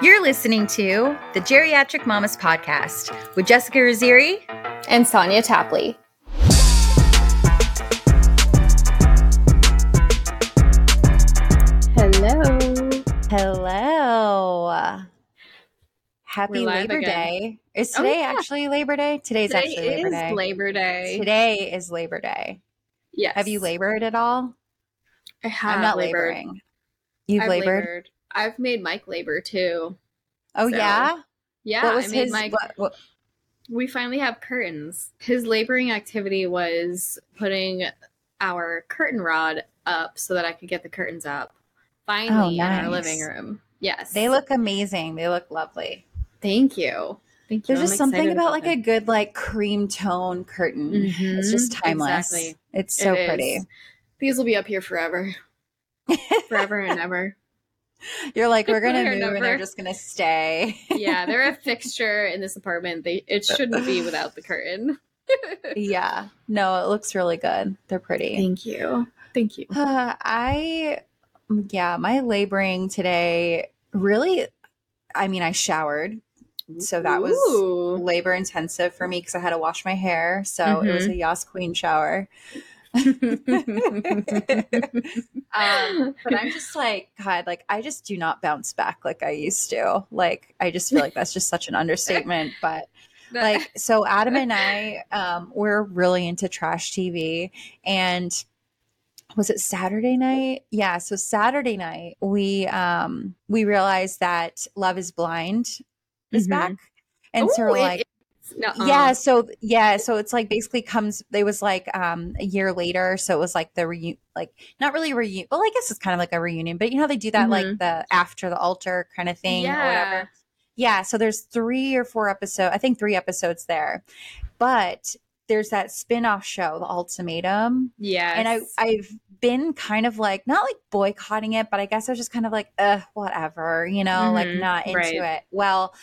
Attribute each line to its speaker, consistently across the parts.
Speaker 1: You're listening to the Geriatric Mamas Podcast with Jessica Raziri
Speaker 2: and Sonia Tapley.
Speaker 1: Hello. Hello. Happy Labor again. Day. Is oh, today oh, yeah. actually Labor Day? Today's
Speaker 2: today
Speaker 1: actually Labor Day.
Speaker 2: Labor Day.
Speaker 1: Today is Labor Day.
Speaker 2: Yes.
Speaker 1: Have you labored at all?
Speaker 2: I have.
Speaker 1: I'm not
Speaker 2: labored.
Speaker 1: laboring. You've
Speaker 2: I've
Speaker 1: labored?
Speaker 2: labored? I've made Mike labor too.
Speaker 1: Oh so, yeah.
Speaker 2: Yeah.
Speaker 1: What was
Speaker 2: I made
Speaker 1: his?
Speaker 2: Mike.
Speaker 1: What, what?
Speaker 2: We finally have curtains. His laboring activity was putting our curtain rod up so that I could get the curtains up. Finally,
Speaker 1: oh, nice.
Speaker 2: in our living room. Yes,
Speaker 1: they look amazing. They look lovely.
Speaker 2: Thank you. Thank
Speaker 1: you. There's I'm just something about, about like a good like cream tone curtain. Mm-hmm. It's just timeless. Exactly. It's so it pretty.
Speaker 2: These will be up here forever. forever and ever.
Speaker 1: You're like, we're gonna move and they're just gonna stay.
Speaker 2: yeah, they're a fixture in this apartment. They it shouldn't be without the curtain.
Speaker 1: yeah. No, it looks really good. They're pretty.
Speaker 2: Thank you. Thank you.
Speaker 1: Uh, I yeah, my laboring today really I mean, I showered. So that was
Speaker 2: Ooh.
Speaker 1: labor intensive for me because I had to wash my hair. So mm-hmm. it was mm-hmm. a Yas Queen shower. Um, but I'm just like, God, like I just do not bounce back like I used to. Like I just feel like that's just such an understatement. But like, so Adam and I, um, we're really into trash TV, and was it Saturday night? Yeah, so Saturday night we um we realized that Love Is Blind is mm-hmm. back, and Ooh, so we're like,
Speaker 2: Nuh-uh.
Speaker 1: Yeah, so yeah, so it's like basically comes. It was like um a year later, so it was like the reunion, like not really reunion. Well, I guess it's kind of like a reunion, but you know they do that mm-hmm. like the after the altar kind of thing
Speaker 2: yeah.
Speaker 1: or whatever. Yeah, so there's three or four episodes. I think three episodes there, but there's that spin-off show, The Ultimatum.
Speaker 2: Yeah,
Speaker 1: and I I've been kind of like not like boycotting it, but I guess I was just kind of like, uh, whatever, you know, mm-hmm. like not into right. it. Well,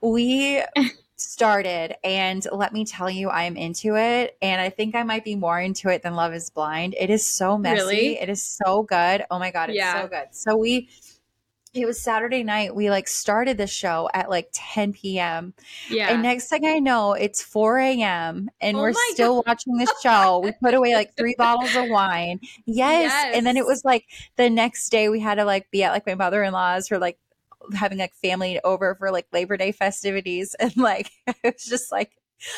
Speaker 1: we started and let me tell you i'm into it and i think i might be more into it than love is blind it is so messy
Speaker 2: really?
Speaker 1: it is so good oh my god it's
Speaker 2: yeah.
Speaker 1: so good so we it was Saturday night. We like started the show at like 10 p.m.
Speaker 2: Yeah.
Speaker 1: And next thing I know, it's 4 a.m. and
Speaker 2: oh
Speaker 1: we're still
Speaker 2: God.
Speaker 1: watching the show. we put away like three bottles of wine. Yes.
Speaker 2: yes.
Speaker 1: And then it was like the next day we had to like be at like my mother in law's for like having like family over for like Labor Day festivities. And like, it was just like,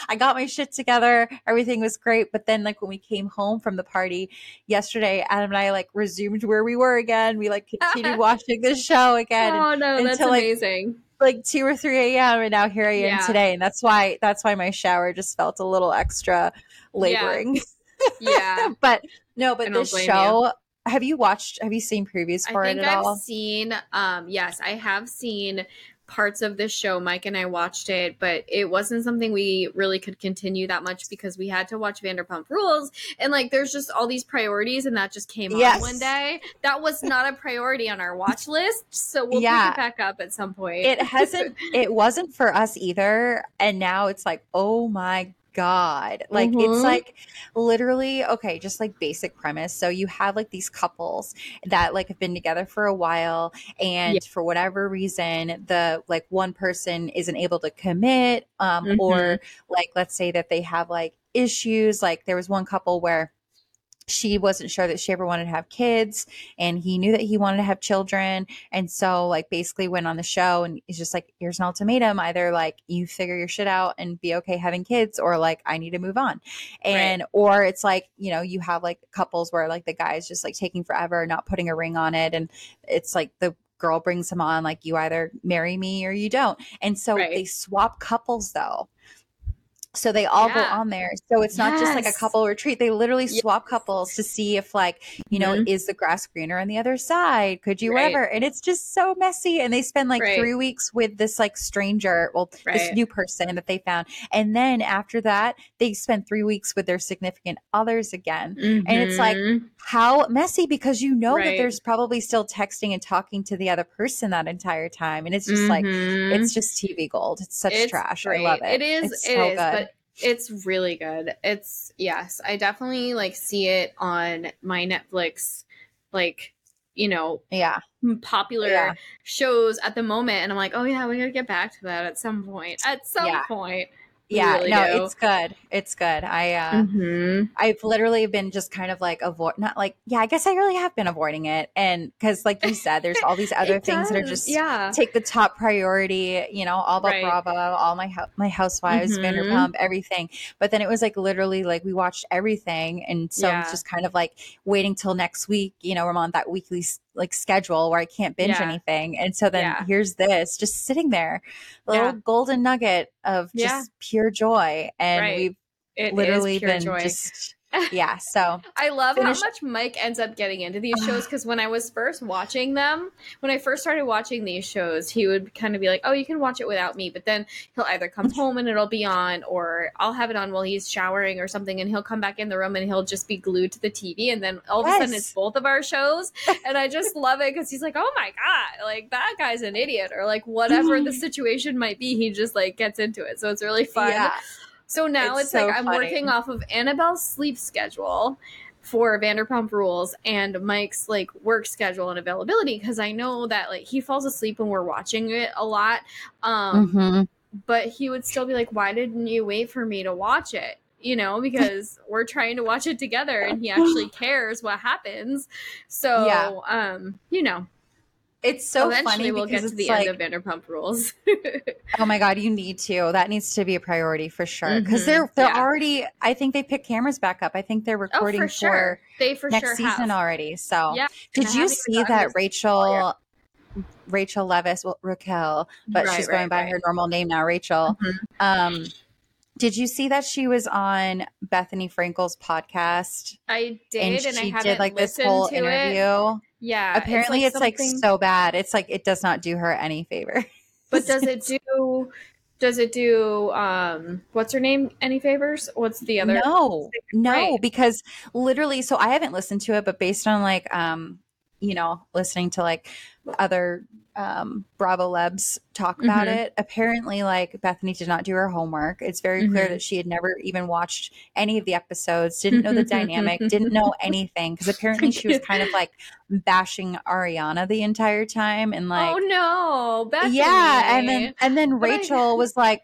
Speaker 1: I got my shit together. Everything was great. But then, like, when we came home from the party yesterday, Adam and I like resumed where we were again. We like continued watching the show again.
Speaker 2: Oh, no, until, that's amazing.
Speaker 1: Like, like 2 or 3 a.m. And now here I am yeah. today. And that's why, that's why my shower just felt a little extra laboring.
Speaker 2: Yeah. yeah.
Speaker 1: but no, but this show, you have you watched have you seen previews for
Speaker 2: it
Speaker 1: at
Speaker 2: I've
Speaker 1: all?
Speaker 2: seen um yes, I have seen parts of this show. Mike and I watched it, but it wasn't something we really could continue that much because we had to watch Vanderpump Rules and like there's just all these priorities and that just came
Speaker 1: yes.
Speaker 2: on one day. That was not a priority on our watch list, so we'll
Speaker 1: yeah.
Speaker 2: pick it back up at some point.
Speaker 1: It hasn't it wasn't for us either and now it's like, "Oh my god like mm-hmm. it's like literally okay just like basic premise so you have like these couples that like have been together for a while and yeah. for whatever reason the like one person isn't able to commit um mm-hmm. or like let's say that they have like issues like there was one couple where she wasn't sure that she ever wanted to have kids and he knew that he wanted to have children and so like basically went on the show and he's just like here's an ultimatum either like you figure your shit out and be okay having kids or like i need to move on and
Speaker 2: right.
Speaker 1: or it's like you know you have like couples where like the guy's just like taking forever not putting a ring on it and it's like the girl brings him on like you either marry me or you don't and so
Speaker 2: right.
Speaker 1: they swap couples though so they all
Speaker 2: yeah.
Speaker 1: go on there. So it's not
Speaker 2: yes.
Speaker 1: just like a couple retreat. They literally swap yes. couples to see if like, you know, mm-hmm. is the grass greener on the other side? Could you right. whatever? And it's just so messy. And they spend like
Speaker 2: right.
Speaker 1: three weeks with this like stranger, well, right. this new person that they found. And then after that, they spend three weeks with their significant others again.
Speaker 2: Mm-hmm.
Speaker 1: And it's like, mm-hmm. how messy because you know that there's probably still texting and talking to the other person that entire time. And it's just mm-hmm. like, it's just TV gold. It's such
Speaker 2: it's
Speaker 1: trash. I love it.
Speaker 2: It is.
Speaker 1: It's
Speaker 2: it
Speaker 1: so
Speaker 2: is,
Speaker 1: good.
Speaker 2: It's really good. It's yes, I definitely like see it on my Netflix like you know,
Speaker 1: yeah,
Speaker 2: popular
Speaker 1: Yeah.
Speaker 2: shows at the moment. And I'm like, oh yeah, we gotta get back to that at some point. At some
Speaker 1: Yeah.
Speaker 2: point.
Speaker 1: Yeah.
Speaker 2: really
Speaker 1: no,
Speaker 2: do.
Speaker 1: it's good. It's good. I uh,
Speaker 2: Mhm.
Speaker 1: I've literally been just kind of like avoid not like yeah, I guess I really have been avoiding it. And because like you said, there's all these other things that are just
Speaker 2: yeah.
Speaker 1: take the top priority, you know, all about
Speaker 2: Right.
Speaker 1: Bravo, all my my housewives,
Speaker 2: Mhm.
Speaker 1: Vanderpump, everything. But then it was like literally like we watched everything, and so
Speaker 2: Yeah.
Speaker 1: it's just kind of like waiting till next week. You know, I'm on that weekly like schedule where I can't binge
Speaker 2: Yeah.
Speaker 1: anything, and so then
Speaker 2: Yeah.
Speaker 1: here's this just sitting there, a little
Speaker 2: Yeah.
Speaker 1: golden nugget of just pure joy, and
Speaker 2: Right.
Speaker 1: we've
Speaker 2: It
Speaker 1: literally been
Speaker 2: joy.
Speaker 1: just yeah. So
Speaker 2: I love
Speaker 1: Finish-
Speaker 2: how much Mike ends up getting into these shows because when I was first watching them, when I first started watching these shows, he would kind of be like, "Oh, you can watch it without me," but then he'll either come home and it'll be on, or I'll have it on while he's showering or something, and he'll come back in the room and he'll just be glued to the TV, and then all of a sudden it's both of our shows, and I just love it because he's like, "Oh my god, like that guy's an idiot," or like whatever the situation might be, he just like gets into it, so it's really fun.
Speaker 1: yeah,
Speaker 2: So now
Speaker 1: It's
Speaker 2: it's,
Speaker 1: so
Speaker 2: like I'm working off of Annabelle's sleep schedule for Vanderpump Rules and Mike's like work schedule and availability because I know that like he falls asleep when we're watching it a lot. Um
Speaker 1: Mhm.
Speaker 2: but he would still be like why didn't you wait for me to watch it? You know, because we're trying to watch it together and he actually cares what happens. So,
Speaker 1: Yeah.
Speaker 2: um, you know,
Speaker 1: it's so
Speaker 2: eventually
Speaker 1: funny
Speaker 2: we'll
Speaker 1: because
Speaker 2: get to the
Speaker 1: like,
Speaker 2: end of Vanderpump Rules.
Speaker 1: Oh my god, you need to. That needs to be a priority for sure. Because
Speaker 2: Mhm,
Speaker 1: they're they're
Speaker 2: yeah.
Speaker 1: already. I think they picked cameras back up. I think they're
Speaker 2: oh,
Speaker 1: recording
Speaker 2: for sure. They for
Speaker 1: next
Speaker 2: sure
Speaker 1: season
Speaker 2: have.
Speaker 1: already. So
Speaker 2: Yeah.
Speaker 1: did you see that Rachel? Rachel Leviss, well, Raquel, but
Speaker 2: Right,
Speaker 1: she's
Speaker 2: right,
Speaker 1: going by
Speaker 2: right.
Speaker 1: her normal name now, Rachel.
Speaker 2: Mhm.
Speaker 1: Um, did you see that she was on Bethenny Frankel's podcast
Speaker 2: I did,
Speaker 1: and
Speaker 2: and, I
Speaker 1: she did like this whole interview?
Speaker 2: It. Yeah,
Speaker 1: Apparently, it's like,
Speaker 2: something-
Speaker 1: so bad. It's like it does not do her any favor.
Speaker 2: But does it do? Does it do? Um, what's her name? Any favors? What's the other?
Speaker 1: No, no,
Speaker 2: Right.
Speaker 1: because literally, so I haven't listened to it, but based on like, um, you know, listening to like other um Bravo Lebs talk about
Speaker 2: Mhm.
Speaker 1: it, apparently, like Bethenny did not do her homework. It's very clear
Speaker 2: Mhm.
Speaker 1: that she had never even watched any of the episodes, didn't know the dynamic, didn't know anything, because apparently she was kind of like bashing Ariana the entire time and like
Speaker 2: oh no, Bethenny.
Speaker 1: yeah and then and then
Speaker 2: But I-
Speaker 1: rachel was like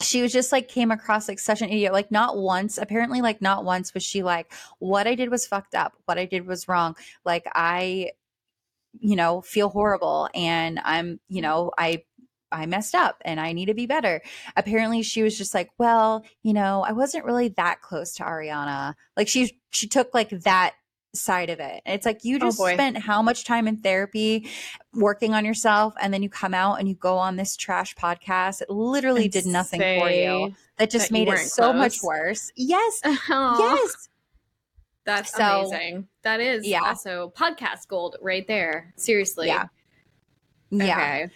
Speaker 1: she was just like came across like such an idiot like not once apparently like not once was she like what i did was fucked up what i did was wrong like i you know feel horrible and i'm you know i I messed up and I need to be better. Apparently she was just like, well, you know, I wasn't really that close to Ariana. Like she she took like that side of it. It's like you
Speaker 2: Oh,
Speaker 1: just
Speaker 2: boy.
Speaker 1: spent how much time in therapy working on yourself and then you come out and you go on this trash podcast. It literally
Speaker 2: And
Speaker 1: did nothing for you. That just
Speaker 2: that
Speaker 1: made it so much worse. Yes.
Speaker 2: Oh,
Speaker 1: Yes.
Speaker 2: that's
Speaker 1: So-
Speaker 2: amazing. That is
Speaker 1: Yeah.
Speaker 2: also podcast gold right there. Seriously.
Speaker 1: Yeah. Yeah.
Speaker 2: Okay.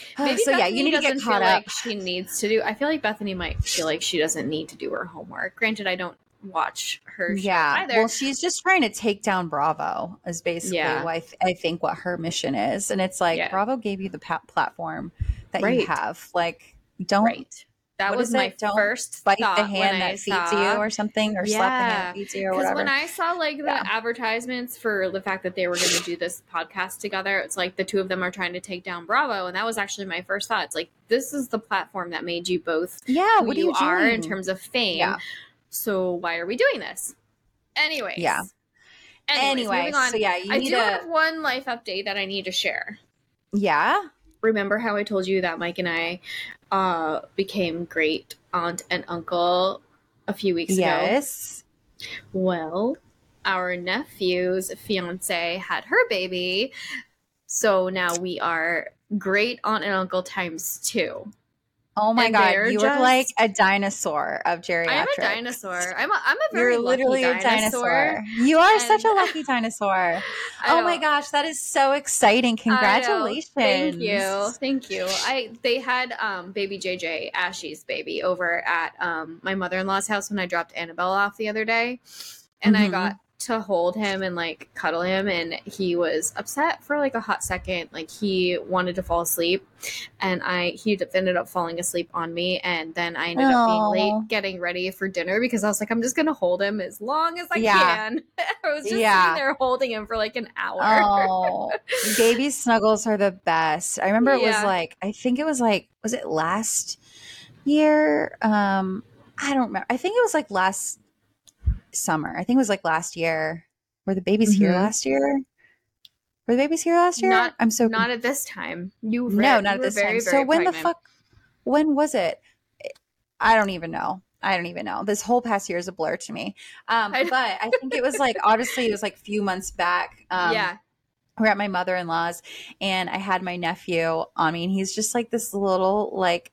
Speaker 2: Maybe
Speaker 1: so yeah, you need to get caught up.
Speaker 2: Like she needs to do. I feel like Bethenny might feel like she doesn't need to do her homework. Granted, I don't watch her.
Speaker 1: yeah.
Speaker 2: Either.
Speaker 1: Well, she's just trying to take down Bravo is basically
Speaker 2: Yeah.
Speaker 1: I, th- I think what her mission is. And it's like
Speaker 2: Yeah.
Speaker 1: Bravo gave you the pa- platform that
Speaker 2: Right.
Speaker 1: you have. Like don't
Speaker 2: right. That was my?
Speaker 1: Don't
Speaker 2: first
Speaker 1: bite the hand that feeds
Speaker 2: saw-
Speaker 1: you or something or slap the hand that feeds you or
Speaker 2: Because
Speaker 1: whatever.
Speaker 2: when I saw like the
Speaker 1: Yeah.
Speaker 2: advertisements for the fact that they were going to do this podcast together, it's like the two of them are trying to take down Bravo, and that was actually my first thought. It's like this is the platform that made you both
Speaker 1: yeah,
Speaker 2: who
Speaker 1: what
Speaker 2: you,
Speaker 1: you
Speaker 2: are in terms of fame. So why are we doing this? Anyways.
Speaker 1: Yeah.
Speaker 2: Anyways,
Speaker 1: Anyway, so yeah, you
Speaker 2: I do
Speaker 1: to
Speaker 2: have one life update that I need to share.
Speaker 1: Yeah.
Speaker 2: Remember how I told you that Mike and I uh, became great aunt and uncle a few weeks ago?
Speaker 1: Yes.
Speaker 2: Well, our nephew's fiance had her baby, so now we are great aunt and uncle times two.
Speaker 1: Oh my
Speaker 2: And
Speaker 1: god, you look like a dinosaur of geriatrics.
Speaker 2: I'm a dinosaur. I'm a, I'm a very
Speaker 1: You're literally
Speaker 2: lucky
Speaker 1: a dinosaur. You are such a lucky dinosaur. Oh my gosh, that is so exciting. Congratulations.
Speaker 2: Thank you. Thank you. I they had um baby JJ, Ashy's baby, over at um my mother-in-law's house when I dropped Annabelle off the other day. And I
Speaker 1: Mhm.
Speaker 2: got to hold him and like cuddle him and he was upset for like a hot second. Like he wanted to fall asleep and i he ended up falling asleep on me and then i ended up being late getting ready for dinner because i was like i'm just gonna hold him as long as i yeah. can. I was just yeah. sitting there holding him for like an hour.
Speaker 1: Oh baby snuggles are the best. I remember it yeah. was like i think it was like was it last year? Um i don't remember i think it was like last summer. I think it was like last year. Were the babies mm-hmm. here last year? Were the babies here last year?
Speaker 2: Not,
Speaker 1: I'm so
Speaker 2: not at this time. You
Speaker 1: were, no, not at this very, time. so when pregnant. the fuck? When was it? I don't even know. I don't even know. This whole past year is a blur to me. Um, but I think it was like honestly, it was like a few months back. Um,
Speaker 2: yeah.
Speaker 1: We're at my mother in law's, and I had my nephew on me, and he's just like this little like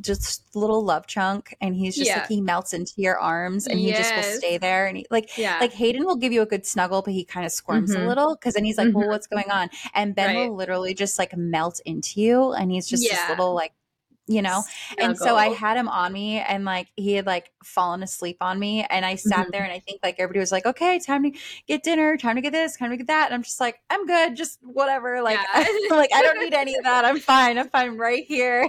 Speaker 1: just little love chunk and he's just yeah. like he melts into your arms and yes. he just will stay there and he like yeah. like Hayden will give you a good snuggle but he kind of squirms mm-hmm. a little because then he's like mm-hmm. well what's going on and Ben right. will literally just like melt into you and he's just yeah. this little like you know Snuggle. and so i had him on me and like he had like fallen asleep on me and i sat mm-hmm. there and i think like everybody was like okay time to get dinner time to get this time to get that and i'm just like i'm good just whatever like yeah. like i don't need any of that i'm fine i'm fine right here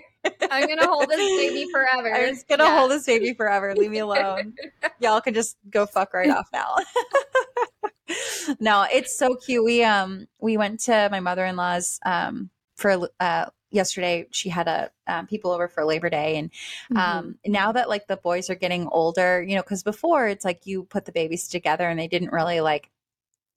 Speaker 2: i'm gonna hold this baby forever.
Speaker 1: i'm just gonna yeah. hold this baby forever. Leave me alone. Y'all can just go fuck right off now. No it's so cute. We um we went to my mother-in-law's um for uh yesterday. She had a um, people over for labor day and um, mm-hmm. now that like the boys are getting older you know because before it's like you put the babies together and they didn't really like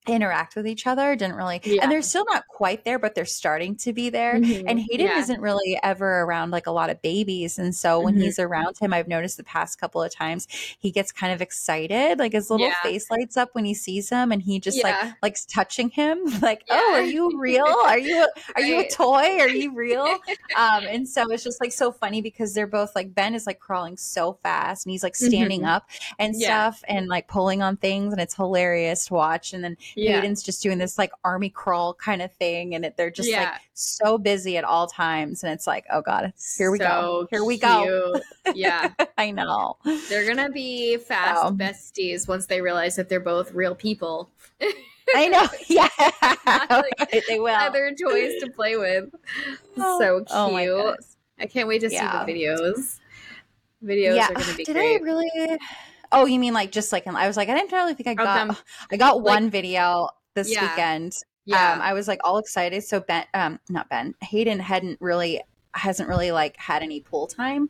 Speaker 1: interact with each other didn't really yeah. and they're still not quite there but they're starting to be there mm-hmm. and hayden yeah. isn't really ever around like a lot of babies and so when mm-hmm. he's around him i've noticed the past couple of times he gets kind of excited like his little yeah. face lights up when he sees him and he just like likes touching him like oh are you real are you a, are you a toy are you real um and so it's just like so funny because they're both like ben is like crawling so fast and he's like standing mm-hmm. up and stuff and like pulling on things and it's hilarious to watch and then yeah. Hayden's just doing this like army crawl kind of thing, and it, they're just yeah. like so busy at all times, and it's like, oh god, here we so go, here we go.
Speaker 2: Yeah,
Speaker 1: I know.
Speaker 2: They're gonna be fast so. besties once they realize that they're both real people.
Speaker 1: I know. Yeah, like they will.
Speaker 2: Other toys to play with. Oh, so oh cute. Oh I can't wait to yeah. see the videos. Videos yeah. are going to be
Speaker 1: Did
Speaker 2: great.
Speaker 1: I really? Oh, you mean like just like I was like I didn't really think I got I got like, one video this yeah. weekend. Yeah, um, I was like all excited. So Ben, um, not Ben, Hayden hadn't really hasn't really like had any pool time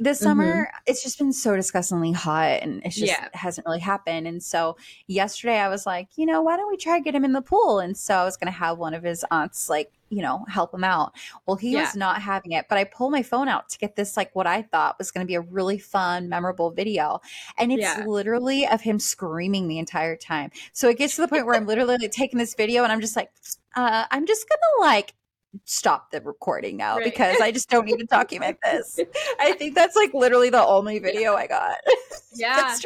Speaker 1: this summer mm-hmm. it's just been so disgustingly hot and just yeah. hasn't really happened and so yesterday i was like you know why don't we try to get him in the pool and so i was going to have one of his aunts like you know help him out well he yeah. was not having it but i pulled my phone out to get this like what i thought was going to be a really fun memorable video and it's yeah. literally of him screaming the entire time so it gets to the point where i'm literally like, taking this video and i'm just like uh, i'm just gonna like stop the recording now right. because I just don't need to document this. I think that's like literally the only video I got.
Speaker 2: Yeah.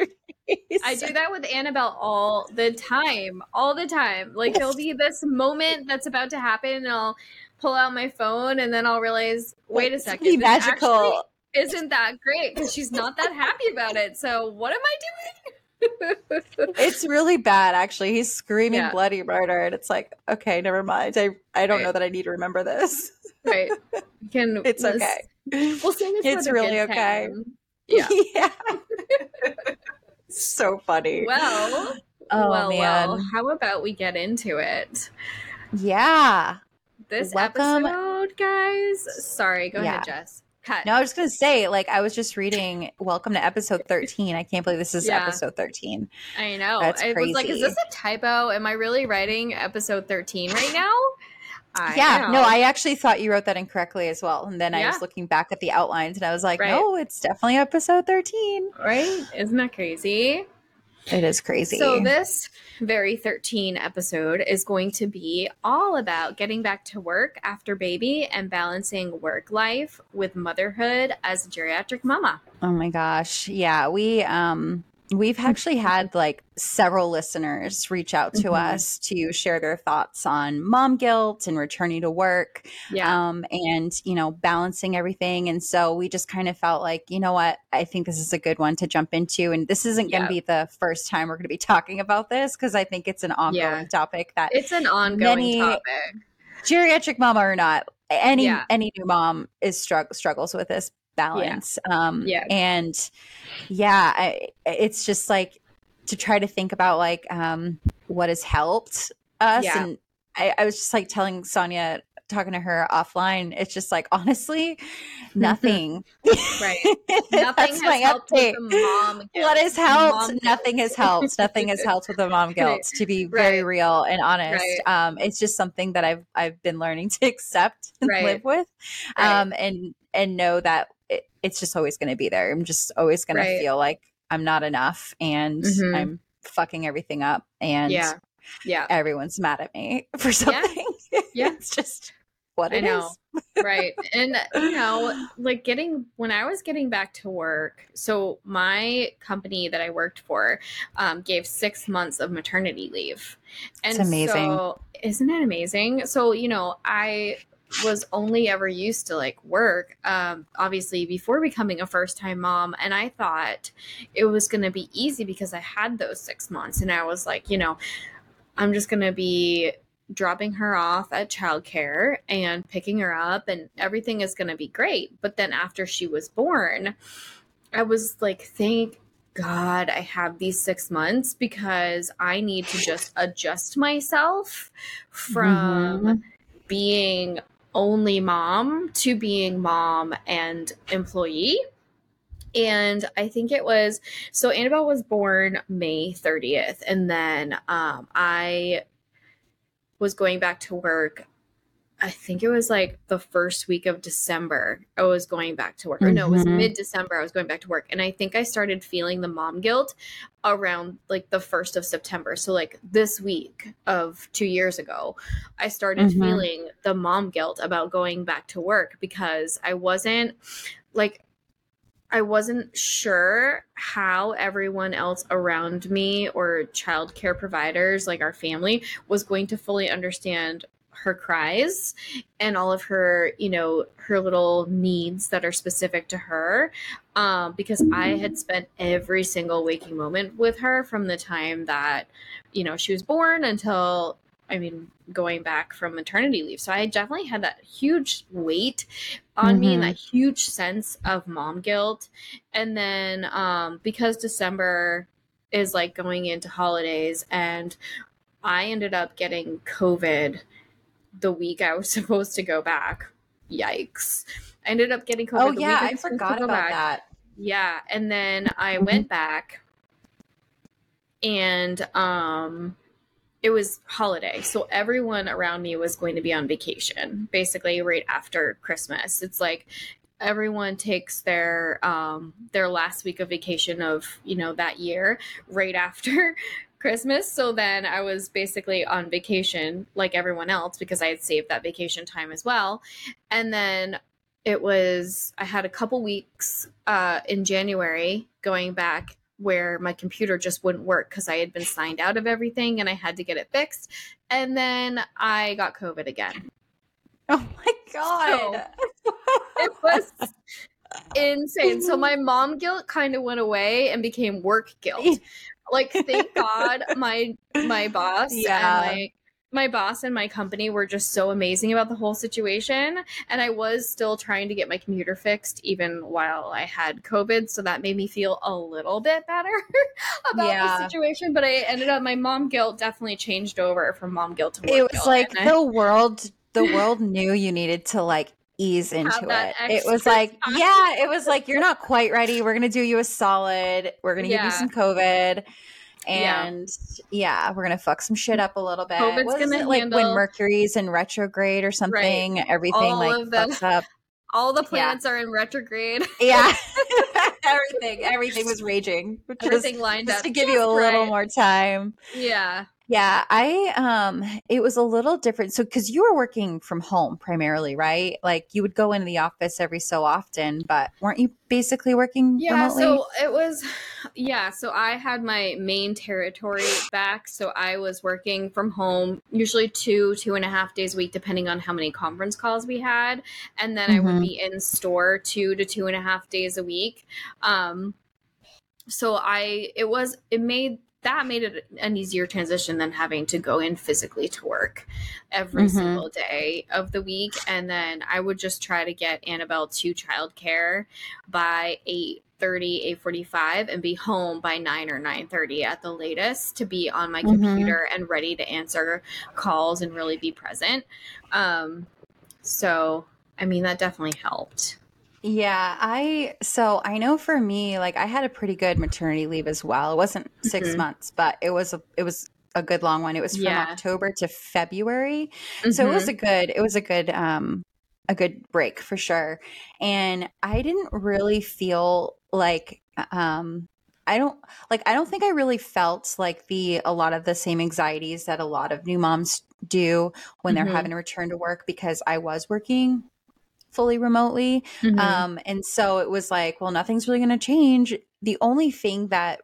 Speaker 2: I do that with Annabelle all the time. All the time. Like there'll be this moment that's about to happen and I'll pull out my phone and then I'll realize, wait a second. Magical. Isn't that great? Because she's not that happy about it. So what am I doing?
Speaker 1: It's really bad, actually. He's screaming yeah. bloody murder, and it's like, okay, never mind. I I don't right. know that I need to remember this.
Speaker 2: right?
Speaker 1: Can it's okay.
Speaker 2: We'll sing it.
Speaker 1: It's really okay.
Speaker 2: Time. Yeah.
Speaker 1: yeah. so funny.
Speaker 2: Well. Oh well, man. Well, how about we get into it?
Speaker 1: Yeah.
Speaker 2: This Welcome. episode, guys. Sorry, go yeah. ahead, Jess.
Speaker 1: Cut. No, I was just gonna say, like, I was just reading. Welcome to episode thirteen. I can't believe this is yeah. episode thirteen.
Speaker 2: I know. That's crazy. I was like, is this a typo? Am I really writing episode thirteen right now?
Speaker 1: I yeah, know. no, I actually thought you wrote that incorrectly as well. And then yeah. I was looking back at the outlines and I was like, right. no, it's definitely episode 13.
Speaker 2: Right? Isn't that crazy?
Speaker 1: It is crazy.
Speaker 2: So, this very 13 episode is going to be all about getting back to work after baby and balancing work life with motherhood as a geriatric mama.
Speaker 1: Oh my gosh. Yeah. We, um, we've actually had like several listeners reach out to
Speaker 2: Mhm.
Speaker 1: us to share their thoughts on mom guilt and returning to work
Speaker 2: Yeah.
Speaker 1: um, and you know balancing everything and so we just kind of felt like you know what i think this is a good one to jump into and this isn't going
Speaker 2: Yeah.
Speaker 1: to be the first time we're going to be talking about this because i think it's an ongoing
Speaker 2: Yeah.
Speaker 1: topic that
Speaker 2: it's an ongoing
Speaker 1: many-
Speaker 2: topic.
Speaker 1: geriatric mama or not any
Speaker 2: Yeah.
Speaker 1: any new mom is strugg- struggles with this balance um
Speaker 2: Yeah.
Speaker 1: and yeah I, it's just like to try to think about like um what has helped us
Speaker 2: Yeah.
Speaker 1: and I, I was just like telling sonia talking to her offline it's just like honestly nothing
Speaker 2: Right. Nothing
Speaker 1: That's
Speaker 2: has
Speaker 1: my
Speaker 2: helped
Speaker 1: update.
Speaker 2: with the mom guilt.
Speaker 1: what has helped
Speaker 2: guilt.
Speaker 1: nothing has helped nothing has helped with the mom guilt to be very real and honest
Speaker 2: Right.
Speaker 1: um it's just something that i've i've been learning to accept and
Speaker 2: Right.
Speaker 1: live with
Speaker 2: Right.
Speaker 1: um and and know that it's just always going to be there i'm just always going
Speaker 2: Right.
Speaker 1: to feel like i'm not enough and
Speaker 2: Mhm.
Speaker 1: i'm fucking everything up and
Speaker 2: Yeah. Yeah.
Speaker 1: everyone's mad at me for something
Speaker 2: Yeah.
Speaker 1: it's just what
Speaker 2: I know.
Speaker 1: is.
Speaker 2: right and you know like getting when i was getting back to work so my company that i worked for um, gave six months of maternity leave and
Speaker 1: It's amazing.
Speaker 2: so isn't it amazing so you know i was only ever used to like work um, obviously before becoming a first time mom and i thought it was going to be easy because i had those six months and i was like you know i'm just going to be dropping her off at childcare and picking her up and everything is going to be great but then after she was born i was like thank god i have these 6 months because i need to just adjust myself from
Speaker 1: Mhm.
Speaker 2: being only mom to being mom and employee and I think it was so Annabelle was born May 30th, and then um, I was going back to work. I think it was like the first week of December. I was going back to work, or no, it was
Speaker 1: Mhm.
Speaker 2: mid December. I was going back to work, and I think I started feeling the mom guilt around like the first of September. So like this week of two years ago, I started
Speaker 1: Mhm.
Speaker 2: feeling the mom guilt about going back to work because I wasn't like I wasn't sure how everyone else around me or childcare providers, like our family, was going to fully understand her cries and all of her, you know, her little needs that are specific to her. Um, because I had spent every single waking moment with her from the time that, you know, she was born until I mean, going back from maternity leave. So I definitely had that huge weight on me and
Speaker 1: Mhm.
Speaker 2: that huge sense of mom guilt. And then um, because December is like going into holidays, and I ended up getting COVID the week I was supposed to go back. Yikes. I ended up getting COVID.
Speaker 1: Oh
Speaker 2: the
Speaker 1: yeah,
Speaker 2: week
Speaker 1: I
Speaker 2: was
Speaker 1: forgot about
Speaker 2: back.
Speaker 1: that.
Speaker 2: Yeah, and then I
Speaker 1: Mhm.
Speaker 2: went back and um it was holiday. So everyone around me was going to be on vacation basically right after Christmas. It's like everyone takes their um their last week of vacation of, you know, that year right after Christmas. So then I was basically on vacation like everyone else because I had saved that vacation time as well. And then it was I had a couple weeks uh, in January going back where my computer just wouldn't work because I had been signed out of everything and I had to get it fixed. And then I got COVID again.
Speaker 1: Oh my god.
Speaker 2: It was insane. So my mom guilt kind of went away and became work guilt. Like thank God my my boss
Speaker 1: Yeah.
Speaker 2: and my my boss and my company were just so amazing about the whole situation and I was still trying to get my computer fixed even while I had COVID so that made me feel a little bit better about
Speaker 1: Yeah.
Speaker 2: the situation but I ended up my mom guilt definitely changed over from mom guilt to work
Speaker 1: it was
Speaker 2: guilt,
Speaker 1: like
Speaker 2: and I-
Speaker 1: the world the world knew you needed to like ease into it. It was like,
Speaker 2: time.
Speaker 1: yeah, it was like you're not quite ready. We're gonna do you a solid. We're gonna give you some COVID. And yeah, we're gonna fuck some shit mm. up a little bit.
Speaker 2: COVID's gonna
Speaker 1: it, like when Mercury's in retrograde or something? Everything
Speaker 2: All
Speaker 1: like
Speaker 2: the-
Speaker 1: fucks up.
Speaker 2: all the planets are in retrograde
Speaker 1: Yeah, everything, everything was raging. Just,
Speaker 2: everything lined
Speaker 1: just
Speaker 2: up
Speaker 1: to give you a
Speaker 2: just
Speaker 1: little more time.
Speaker 2: yeah
Speaker 1: Yeah, I um it was a little different. So cuz you were working from home primarily, right? Like you would go into the office every so often, but weren't you basically working
Speaker 2: Yeah,
Speaker 1: remotely?
Speaker 2: so it was yeah, so I had my main territory back. So I was working from home usually two, two and a half days a week, depending on how many conference calls we had. And then I would
Speaker 1: Mhm.
Speaker 2: be in store two to two and a half days a week. Um so I it was it made that made it an easier transition than having to go in physically to work every
Speaker 1: Mhm.
Speaker 2: single day of the week and then I would just try to get Annabelle to childcare by 8:30 8:45 and be home by 9 or 9:30 at the latest to be on my
Speaker 1: Mhm.
Speaker 2: computer and ready to answer calls and really be present um so I mean that definitely helped
Speaker 1: Yeah, I so I know for me, like I had a pretty good maternity leave as well. It wasn't 6
Speaker 2: Mhm.
Speaker 1: months, but it was a it was a good long one. It was from
Speaker 2: Yeah.
Speaker 1: October to February. So it was
Speaker 2: Mhm.
Speaker 1: a good it was a good um a good break for sure. And I didn't really feel like um I don't like I don't think I really felt like the a lot of the same anxieties that a lot of new moms do when they're
Speaker 2: Mhm.
Speaker 1: having to return to work because I was working fully remotely.
Speaker 2: Mhm.
Speaker 1: Um, and so it was like, well, nothing's really going to change. The only thing that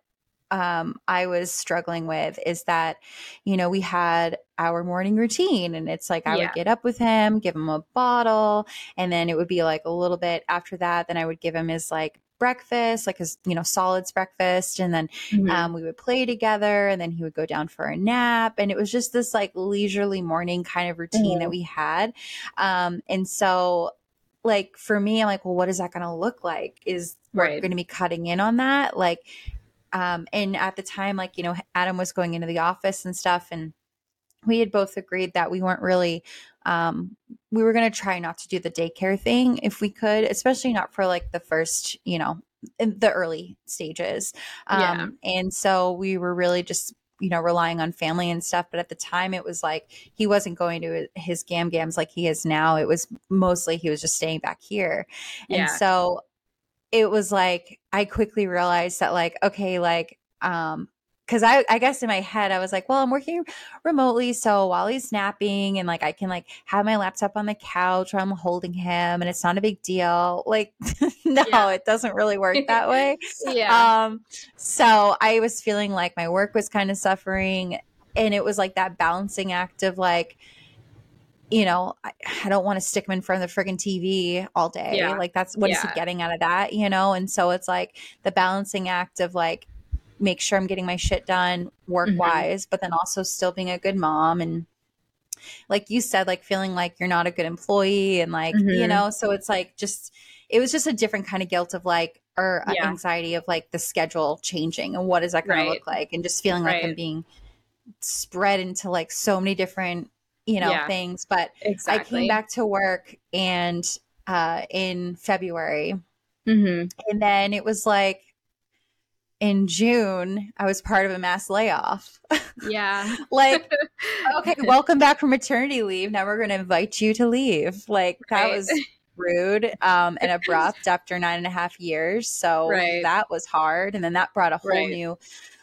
Speaker 1: um, I was struggling with is that, you know, we had our morning routine and it's like I
Speaker 2: Yeah.
Speaker 1: would get up with him, give him a bottle, and then it would be like a little bit after that, then I would give him his like breakfast, like his, you know, solids breakfast. And then
Speaker 2: Mhm.
Speaker 1: um, we would play together and then he would go down for a nap. And it was just this like leisurely morning kind of routine
Speaker 2: Mhm.
Speaker 1: that we had. Um, and so, like, for me, I'm like, well, what is that going to look like? Is
Speaker 2: Right.
Speaker 1: going to be cutting in on that? Like, um, and at the time, like, you know, Adam was going into the office and stuff. And we had both agreed that we weren't really um we were going to try not to do the daycare thing if we could especially not for like the first you know in the early stages um
Speaker 2: Yeah.
Speaker 1: and so we were really just you know relying on family and stuff but at the time it was like he wasn't going to his gam gams like he is now it was mostly he was just staying back here
Speaker 2: Yeah.
Speaker 1: and so it was like I quickly realized that like okay like um because I, I guess in my head I was like, well, I'm working remotely, so while he's napping and like I can like have my laptop on the couch while I'm holding him, and it's not a big deal. Like, no,
Speaker 2: Yeah.
Speaker 1: it doesn't really work that way.
Speaker 2: yeah.
Speaker 1: Um, so I was feeling like my work was kind of suffering, and it was like that balancing act of like, you know, I, I don't want to stick him in front of the friggin' TV all day.
Speaker 2: Yeah.
Speaker 1: Like that's what is
Speaker 2: Yeah.
Speaker 1: he getting out of that, you know? And so it's like the balancing act of like make sure I'm getting my shit done work wise, but then also still being a good mom and like you said, like feeling like you're not a good employee and like, you
Speaker 2: Mhm.
Speaker 1: know, so it's like just it was just a different kind of guilt of like or
Speaker 2: Yeah.
Speaker 1: anxiety of like the schedule changing and what is that going
Speaker 2: Right.
Speaker 1: to look like and just feeling like I'm being spread into like so many different, you know,
Speaker 2: Yeah.
Speaker 1: things. But
Speaker 2: exactly.
Speaker 1: I came back to work and uh in February
Speaker 2: hmm
Speaker 1: and then it was like in June I was part of a mass layoff.
Speaker 2: Yeah.
Speaker 1: like okay, welcome back from maternity leave. Now we're going to invite you to leave. Like that
Speaker 2: Right.
Speaker 1: was rude um, and abrupt after nine and a half years. So
Speaker 2: Right.
Speaker 1: that was hard. And then that brought a whole
Speaker 2: Right.
Speaker 1: new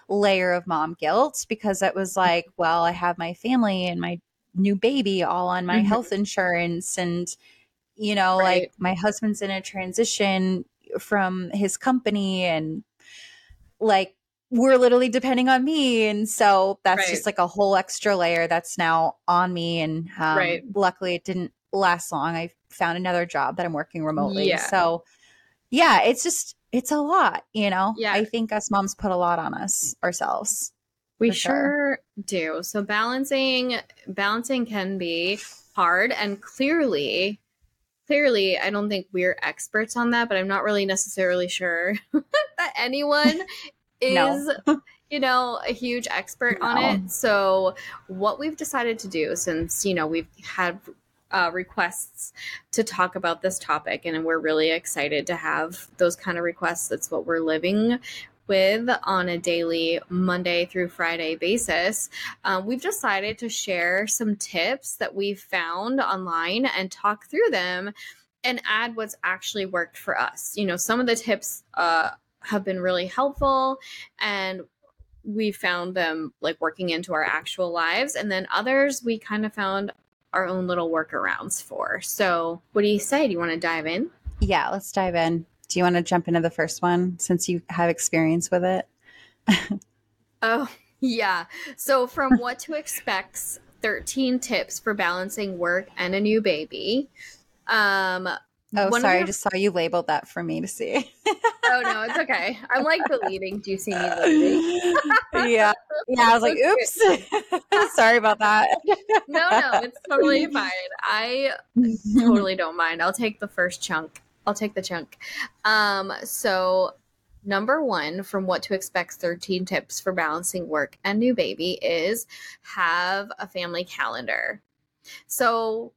Speaker 1: layer of mom guilt because it was like, well, I have my family and my new baby all on my
Speaker 2: Mhm.
Speaker 1: health insurance. And, you know, like my husband's in a transition from his company and like we're literally depending on me and so that's
Speaker 2: Right.
Speaker 1: just like a whole extra layer that's now on me and um,
Speaker 2: Right.
Speaker 1: luckily it didn't last long i found another job that i'm working remotely
Speaker 2: Yeah.
Speaker 1: so yeah it's just it's a lot you know
Speaker 2: Yeah.
Speaker 1: i think us moms put a lot on us ourselves
Speaker 2: We
Speaker 1: sure.
Speaker 2: sure do. So balancing balancing can be hard and clearly clearly I don't think we're experts on that, but I'm not really necessarily sure that anyone is
Speaker 1: No.
Speaker 2: you know a huge expert on it. So what we've decided to do since, you know, we've had uh, requests to talk about this topic, and we're really excited to have those kind of requests. That's what we're living with on a daily Monday through Friday basis. Um, we've decided to share some tips that we've found online and talk through them and add what's actually worked for us. You know, some of the tips uh, have been really helpful and we found them like working into our actual lives and then others we kind of found our own little workarounds for. So, what do you say? Do you want to dive in?
Speaker 1: Yeah, let's dive in. Do you want to jump into the first one since you have experience with it?
Speaker 2: oh, yeah. So, from what to expect 13 tips for balancing work and a new baby. Um,
Speaker 1: Oh, sorry. I just saw you labeled that for me to see.
Speaker 2: oh no, it's okay. I'm like deleting. Do you see me deleting?
Speaker 1: yeah, yeah. I was like, "Oops, sorry about that."
Speaker 2: no, no, it's totally fine. I totally don't mind. I'll take the first chunk. I'll take the chunk. Um, so number one from what to expect 13 tips for balancing work and new baby is have a family calendar. So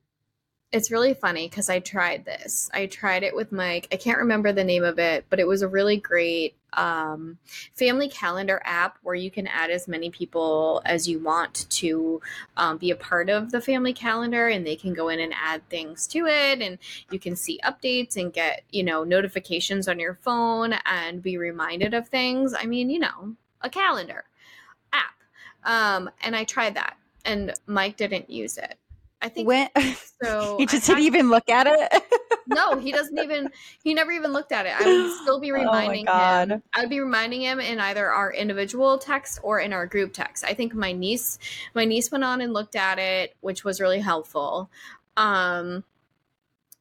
Speaker 2: it's really funny because I tried this. I tried it with Mike. I can't remember the name of it, but it was a really great um, family calendar app where you can add as many people as you want to um, be a part of the family calendar and they can go in and add things to it and you can see updates and get you know notifications on your phone and be reminded of things. I mean you know a calendar app. Um, and i tried that and mike didn't use it I think when
Speaker 1: so. he just didn't even look at it.
Speaker 2: no, he doesn't even. He never even looked at it. I would still be oh reminding oh him. I would be reminding him in either our individual text or in our group text. I think my niece, my niece went on and looked at it, which was really helpful. Um,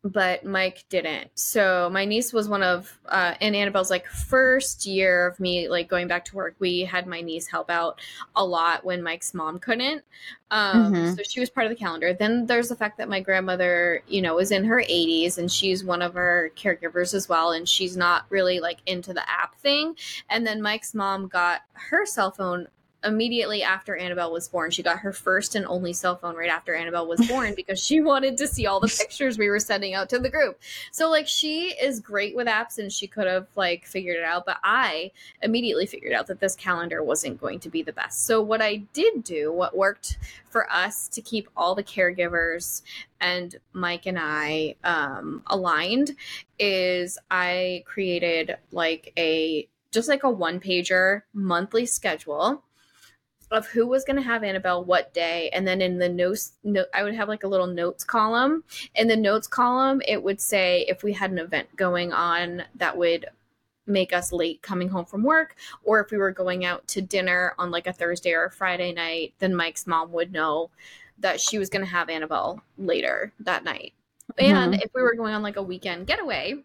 Speaker 2: but Mike didn't. So my niece was one of uh, in Annabelle's like first year of me like going back to work. We had my niece help out a lot when Mike's mom couldn't. Um, mm-hmm. So she was part of the calendar. Then there's the fact that my grandmother, you know, is in her 80s and she's one of our caregivers as well, and she's not really like into the app thing. And then Mike's mom got her cell phone immediately after Annabelle was born. She got her first and only cell phone right after Annabelle was born because she wanted to see all the pictures we were sending out to the group. So like she is great with apps and she could have like figured it out, but I immediately figured out that this calendar wasn't going to be the best. So what I did do, what worked for us to keep all the caregivers and Mike and I um, aligned is I created like a just like a one pager monthly schedule of who was going to have Annabelle what day. And then in the notes, no, I would have like a little notes column. In the notes column, it would say if we had an event going on that would make us late coming home from work, or if we were going out to dinner on like a Thursday or a Friday night, then Mike's mom would know that she was going to have Annabelle later that night. Mm-hmm. And if we were going on like a weekend getaway,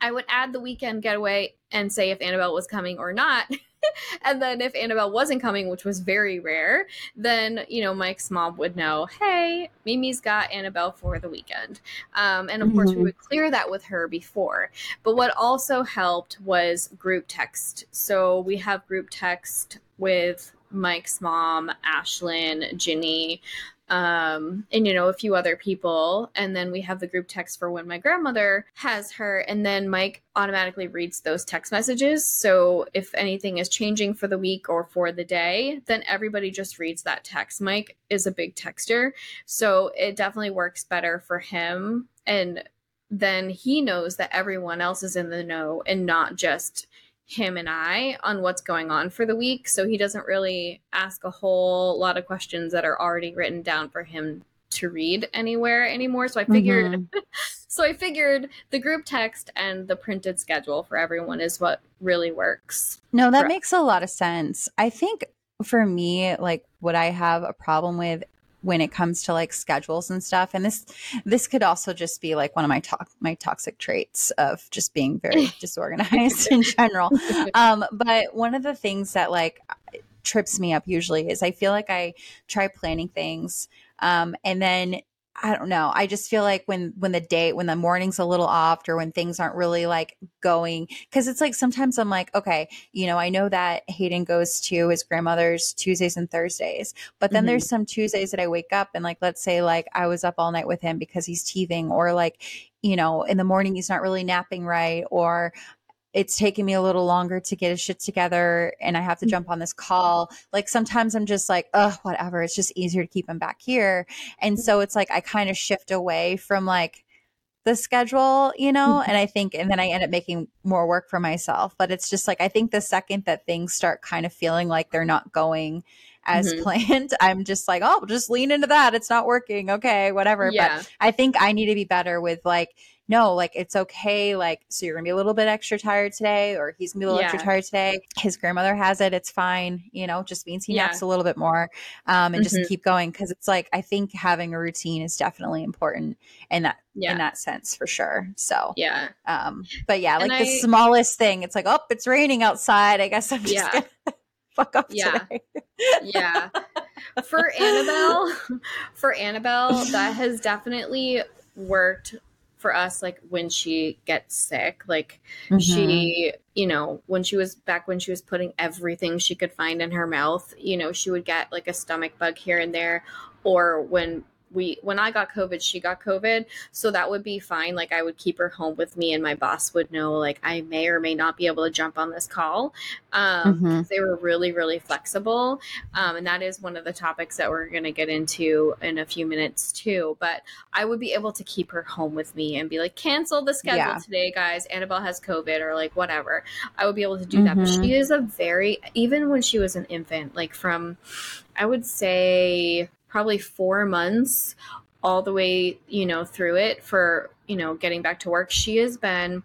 Speaker 2: I would add the weekend getaway and say if Annabelle was coming or not. and then if Annabelle wasn't coming, which was very rare, then you know Mike's mom would know, hey, Mimi's got Annabelle for the weekend, um, and of mm-hmm. course we mm-hmm. would clear that with her before. But what also helped was group text. So we have group text with Mike's mom, Ashlyn, Ginny, um, and you know a few other people. And then we have the group text for when my grandmother has her. And then mike automatically reads those text messages. So if anything is changing for the week or for the day then everybody just reads that text. Mike is a big texter. So it definitely works better for him. And then he knows that everyone else is in the know and not just him and I on what's going on for the week. So he doesn't really ask a whole lot of questions that are already written down for him to read anywhere anymore. So I figured mm-hmm. so I figured the group text and the printed schedule for everyone is what really works.
Speaker 1: No, that makes a lot of sense. I think for me, like what I have a problem with when it comes to like schedules and stuff and this this could also just be like one of my talk my toxic traits of just being very disorganized in general. Um but one of the things that like trips me up usually is i feel like i try planning things um and then I don't know. I just feel like when when the day when the morning's a little off or when things aren't really like going cuz it's like sometimes I'm like, okay, you know, I know that Hayden goes to his grandmother's Tuesdays and Thursdays. But then mm-hmm. there's some Tuesdays that I wake up and like let's say like I was up all night with him because he's teething or like you know, in the morning he's not really napping right or it's taking me a little longer to get a shit together and I have to mm. jump on this call. Like sometimes I'm just like, oh, whatever. It's just easier to keep them back here. And so it's like I kind of shift away from like the schedule, you know, and I think, and then I end up making more work for myself. But it's just like, I think the second that things start kind of feeling like they're not going as mm-hmm. planned, I'm just like, oh, just lean into that. It's not working. Okay, whatever. Yeah. But I think I need to be better with like, no, like it's okay. Like, so you're gonna be a little bit extra tired today, or he's gonna be a little yeah. extra tired today. His grandmother has it. It's fine. You know, just means he yeah. naps a little bit more, um, and mm-hmm. just keep going. Cause it's like, I think having a routine is definitely important in that, yeah. in that sense for sure. So,
Speaker 2: yeah.
Speaker 1: Um, but yeah, like the smallest thing, it's like, oh, it's raining outside. I guess I'm just yeah. gonna fuck up yeah. today.
Speaker 2: yeah. For Annabelle, for Annabelle, that has definitely worked for us like when she gets sick like mm-hmm. she you know when she was back when she was putting everything she could find in her mouth you know she would get like a stomach bug here and there or when we when I got COVID, she got COVID. So that would be fine. Like I would keep her home with me and my boss would know like I may or may not be able to jump on this call. Um mm-hmm. they were really, really flexible. Um and that is one of the topics that we're gonna get into in a few minutes too. But I would be able to keep her home with me and be like, cancel the schedule yeah. today, guys. Annabelle has COVID or like whatever. I would be able to do mm-hmm. that. But she mm-hmm. is a very even when she was an infant, like from I would say probably four months all the way, you know, through it for, you know, getting back to work. She has been,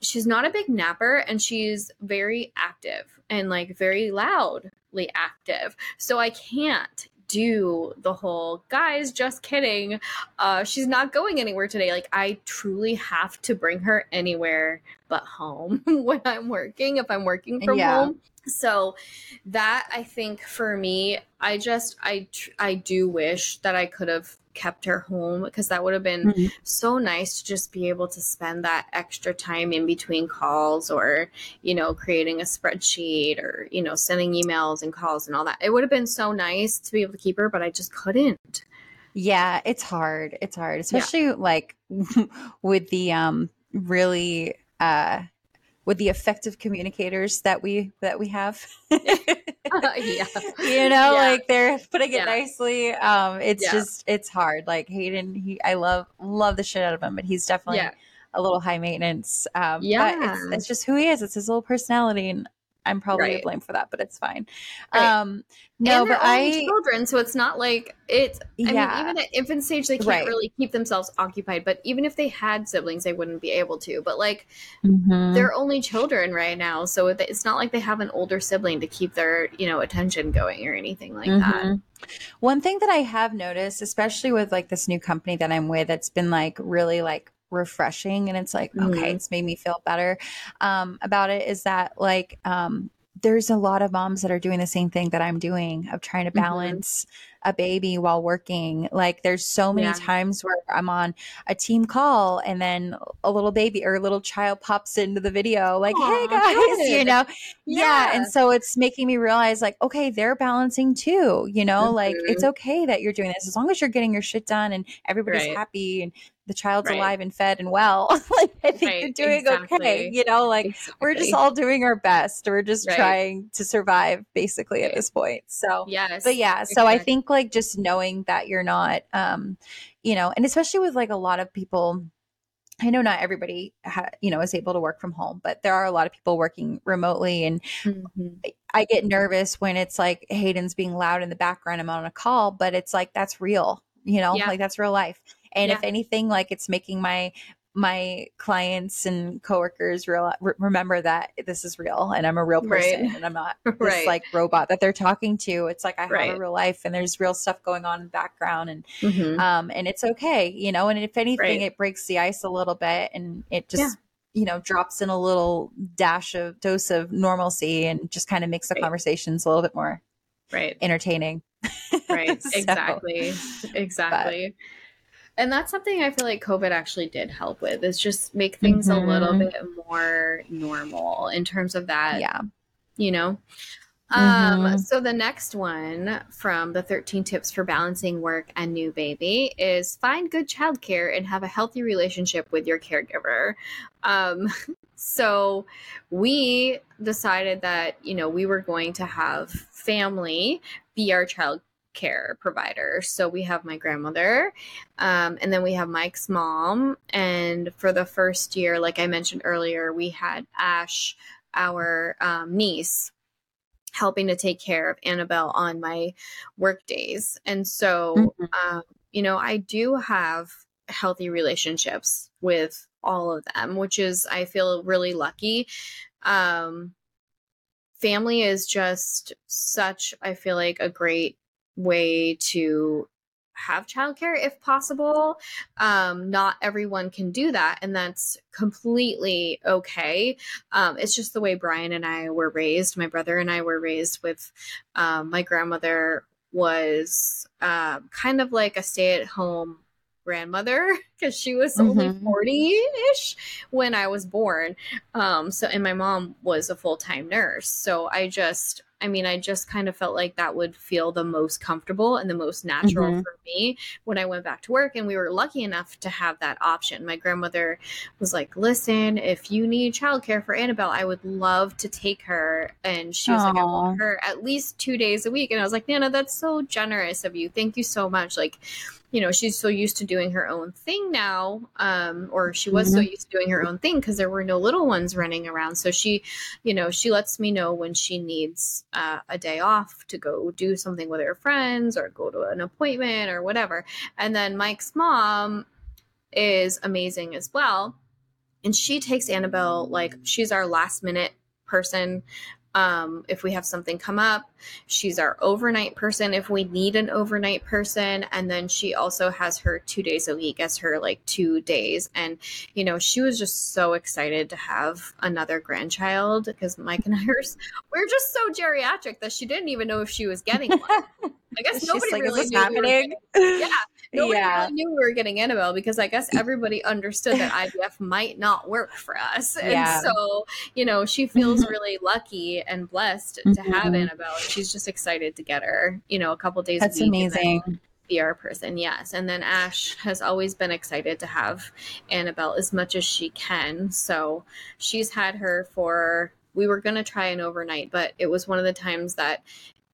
Speaker 2: she's not a big napper and she's very active and like very loudly active. So I can't do the whole guys just kidding uh she's not going anywhere today like i truly have to bring her anywhere but home when i'm working if i'm working from yeah. home so that i think for me i just i i do wish that i could have kept her home because that would have been mm-hmm. so nice to just be able to spend that extra time in between calls or you know creating a spreadsheet or you know sending emails and calls and all that it would have been so nice to be able to keep her but i just couldn't
Speaker 1: yeah it's hard it's hard especially yeah. like with the um really uh with the effective communicators that we that we have. uh, yeah. You know, yeah. like they're putting it yeah. nicely. Um it's yeah. just it's hard. Like Hayden, he I love love the shit out of him, but he's definitely a little high maintenance. Um yeah. but it's, it's just who he is. It's his little personality and I'm probably right. to blame for that, but it's fine. Right. Um,
Speaker 2: no, but I children, so it's not like it's. I yeah. mean, even at infant stage, they can't right. really keep themselves occupied. But even if they had siblings, they wouldn't be able to. But like, mm-hmm. they're only children right now, so it's not like they have an older sibling to keep their you know attention going or anything like mm-hmm. that.
Speaker 1: One thing that I have noticed, especially with like this new company that I'm with, it's been like really like refreshing and it's like mm-hmm. okay it's made me feel better um, about it is that like um, there's a lot of moms that are doing the same thing that I'm doing of trying to mm-hmm. balance mm-hmm. a baby while working. Like there's so many yeah. times where I'm on a team call and then a little baby or a little child pops into the video like, Aww, "Hey guys," good. you know. Yeah. yeah. and so it's making me realize like, okay, they're balancing too, you know? Mm-hmm. Like it's mm-hmm. okay that you're doing this as long as you're getting your shit done and everybody's right. happy and the child's right. alive and fed and well. like I think right. you're doing exactly. okay. You know, like exactly. we're just all doing our best. We're just right. trying to survive basically at this point. So yes. But yeah, so exactly. I think like just knowing that you're not um, you know, and especially with like a lot of people I know not everybody, ha- you know, is able to work from home, but there are a lot of people working remotely, and mm-hmm. I get nervous when it's like Hayden's being loud in the background. I'm on a call, but it's like that's real, you know, yeah. like that's real life. And yeah. if anything, like it's making my my clients and coworkers real, re- remember that this is real and I'm a real person right. and I'm not this right. like robot that they're talking to. It's like I have right. a real life and there's real stuff going on in the background and mm-hmm. um and it's okay, you know, and if anything it breaks the ice a little bit and it just yeah. you know drops in a little dash of dose of normalcy and just kind of makes the conversations a little bit more
Speaker 2: right
Speaker 1: entertaining.
Speaker 2: Right. so, exactly. Exactly. But, and that's something I feel like COVID actually did help with is just make things mm-hmm. a little mm-hmm. bit more normal in terms of that.
Speaker 1: Yeah.
Speaker 2: You know? Um, mm-hmm. so the next one from the 13 tips for balancing work and new baby is find good childcare and have a healthy relationship with your caregiver. Um, so we decided that, you know, we were going to have family be our child care provider. So we have my grandmother, um, and then we have Mike's mom. And for the first year, like I mentioned earlier, we had Ash, our um, niece, helping to take care of Annabelle on my work days. And so, mm-hmm. um, you know, I do have healthy relationships with all of them, which is, I feel really lucky. Um, family is just such, I feel like, a great way to have childcare if possible. Um, not everyone can do that, and that's completely okay. Um, it's just the way Brian and I were raised. My brother and I were raised with um, my grandmother was uh, kind of like a stay at home grandmother because she was mm-hmm. only 40 ish when I was born. Um, so, and my mom was a full time nurse. So I just, I mean, I just kind of felt like that would feel the most comfortable and the most natural mm-hmm. for me when I went back to work. And we were lucky enough to have that option. My grandmother was like, listen, if you need childcare for Annabelle, I would love to take her. And she was Aww. like, I want her at least two days a week. And I was like, Nana, that's so generous of you. Thank you so much. Like, you know she's so used to doing her own thing now um, or she was mm-hmm. so used to doing her own thing because there were no little ones running around. So she you know she lets me know when she needs uh, a day off to go do something with her friends or go to an appointment or whatever. And then mike's mom is amazing as well. And she takes annabelle like she's our last minute person um, if we have something come up. She's our overnight person if we need an overnight person. And then she also has her two days a week as her like two days. And, you know, she was just so excited to have another grandchild because Mike and I are, we're just so geriatric that she didn't even know if she was getting one. I guess nobody like, really knew. Happening? We yeah, nobody yeah. really knew we were getting Annabelle because I guess everybody understood that IVF might not work for us, and yeah. so you know she feels mm-hmm. really lucky and blessed to mm-hmm. have Annabelle. She's just excited to get her. You know, a couple days.
Speaker 1: That's amazing.
Speaker 2: Be our person, yes. And then Ash has always been excited to have Annabelle as much as she can. So she's had her for we were going to try an overnight, but it was one of the times that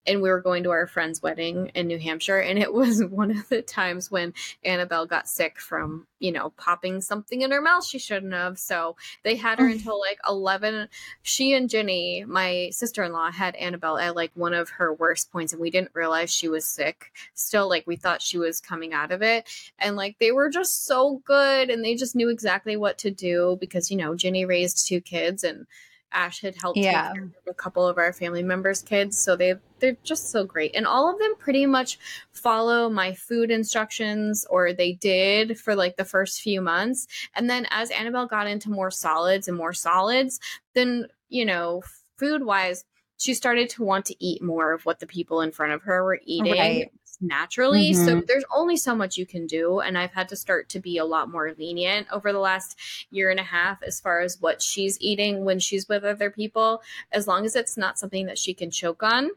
Speaker 2: and we were going to our friend's wedding in New Hampshire. And it was one of the times when Annabelle got sick from, you know, popping something in her mouth she shouldn't have. So they had her until like 11. She and Jenny, my sister in law, had Annabelle at like one of her worst points. And we didn't realize she was sick. Still, like, we thought she was coming out of it. And like, they were just so good. And they just knew exactly what to do because, you know, Jenny raised two kids and Ash had helped yeah. take care of a couple of our family members' kids. So they they're just so great. And all of them pretty much follow my food instructions, or they did for like the first few months. And then as Annabelle got into more solids and more solids, then, you know, food wise, she started to want to eat more of what the people in front of her were eating. Right naturally. Mm-hmm. So there's only so much you can do. And I've had to start to be a lot more lenient over the last year and a half as far as what she's eating when she's with other people, as long as it's not something that she can choke on.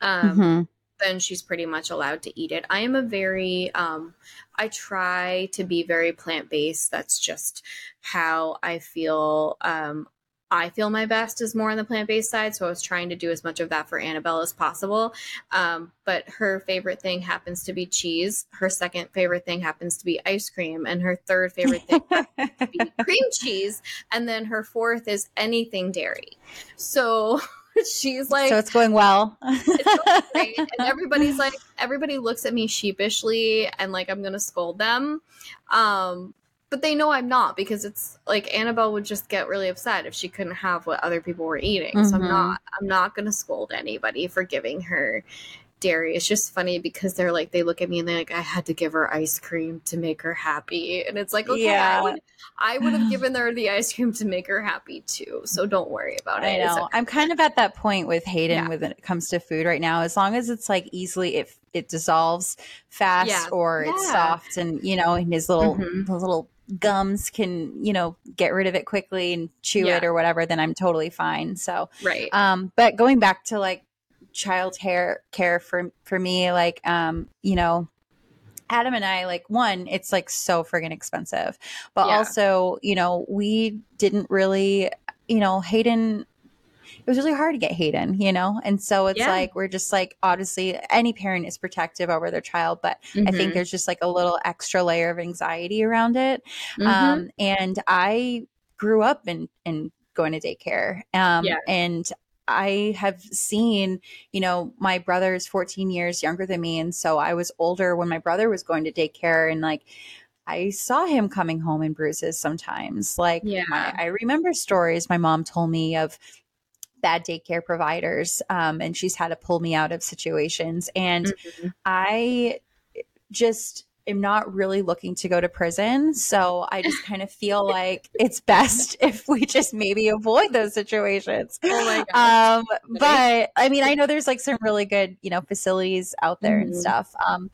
Speaker 2: Um, mm-hmm. Then she's pretty much allowed to eat it. I am a very, um, I try to be very plant based. That's just how I feel um, I feel my best is more on the plant based side. So I was trying to do as much of that for Annabelle as possible. Um, but her favorite thing happens to be cheese. Her second favorite thing happens to be ice cream. And her third favorite thing happens to be cream cheese. And then her fourth is anything dairy. So she's like
Speaker 1: so it's going well it's
Speaker 2: great. and everybody's like everybody looks at me sheepishly and like i'm gonna scold them um but they know I'm not because it's like Annabelle would just get really upset if she couldn't have what other people were eating. Mm-hmm. So I'm mm-hmm. not I'm not gonna scold anybody for giving her dairy. It's just funny because they're like they look at me and they're like, I had to give her ice cream to make her happy. And it's like, okay, yeah. I would I would have given her the ice cream to make her happy too. So don't worry about it.
Speaker 1: I know. Okay. I'm kind of at that point with Hayden yeah. when it comes to food right now. As long as it's like easily it it dissolves fast yeah. or it's soft and you know, in his little mm-hmm. little gums can you know get rid of it quickly and chew yeah. it or whatever then i'm totally fine so
Speaker 2: right
Speaker 1: um but going back to like child hair care for for me like um you know adam and i like one it's like so friggin expensive but yeah. also you know we didn't really you know hayden was really hard to get Hayden, you know? And so it's
Speaker 2: Yeah.
Speaker 1: like, we're just like, obviously, any parent is protective over their child, but I think
Speaker 2: Mhm.
Speaker 1: there's just like a little extra layer of anxiety around it.
Speaker 2: Mhm.
Speaker 1: Um, and I grew up in, in going to daycare. Um,
Speaker 2: Yeah.
Speaker 1: and I have seen, you know, my brother is 14 years younger than me. And so I was older when my brother was going to daycare. And like, I saw him coming home in bruises sometimes. Like,
Speaker 2: Yeah.
Speaker 1: my, I remember stories my mom told me of bad daycare providers. Um, and she's had to pull me out of situations. And
Speaker 2: Mhm.
Speaker 1: I just am not really looking to go to prison. So I just kind of feel like it's best if we just maybe avoid those situations.
Speaker 2: Oh my gosh.
Speaker 1: Um, but I mean, I know there's like some really good, you know, facilities out there and
Speaker 2: Mhm.
Speaker 1: stuff. Um,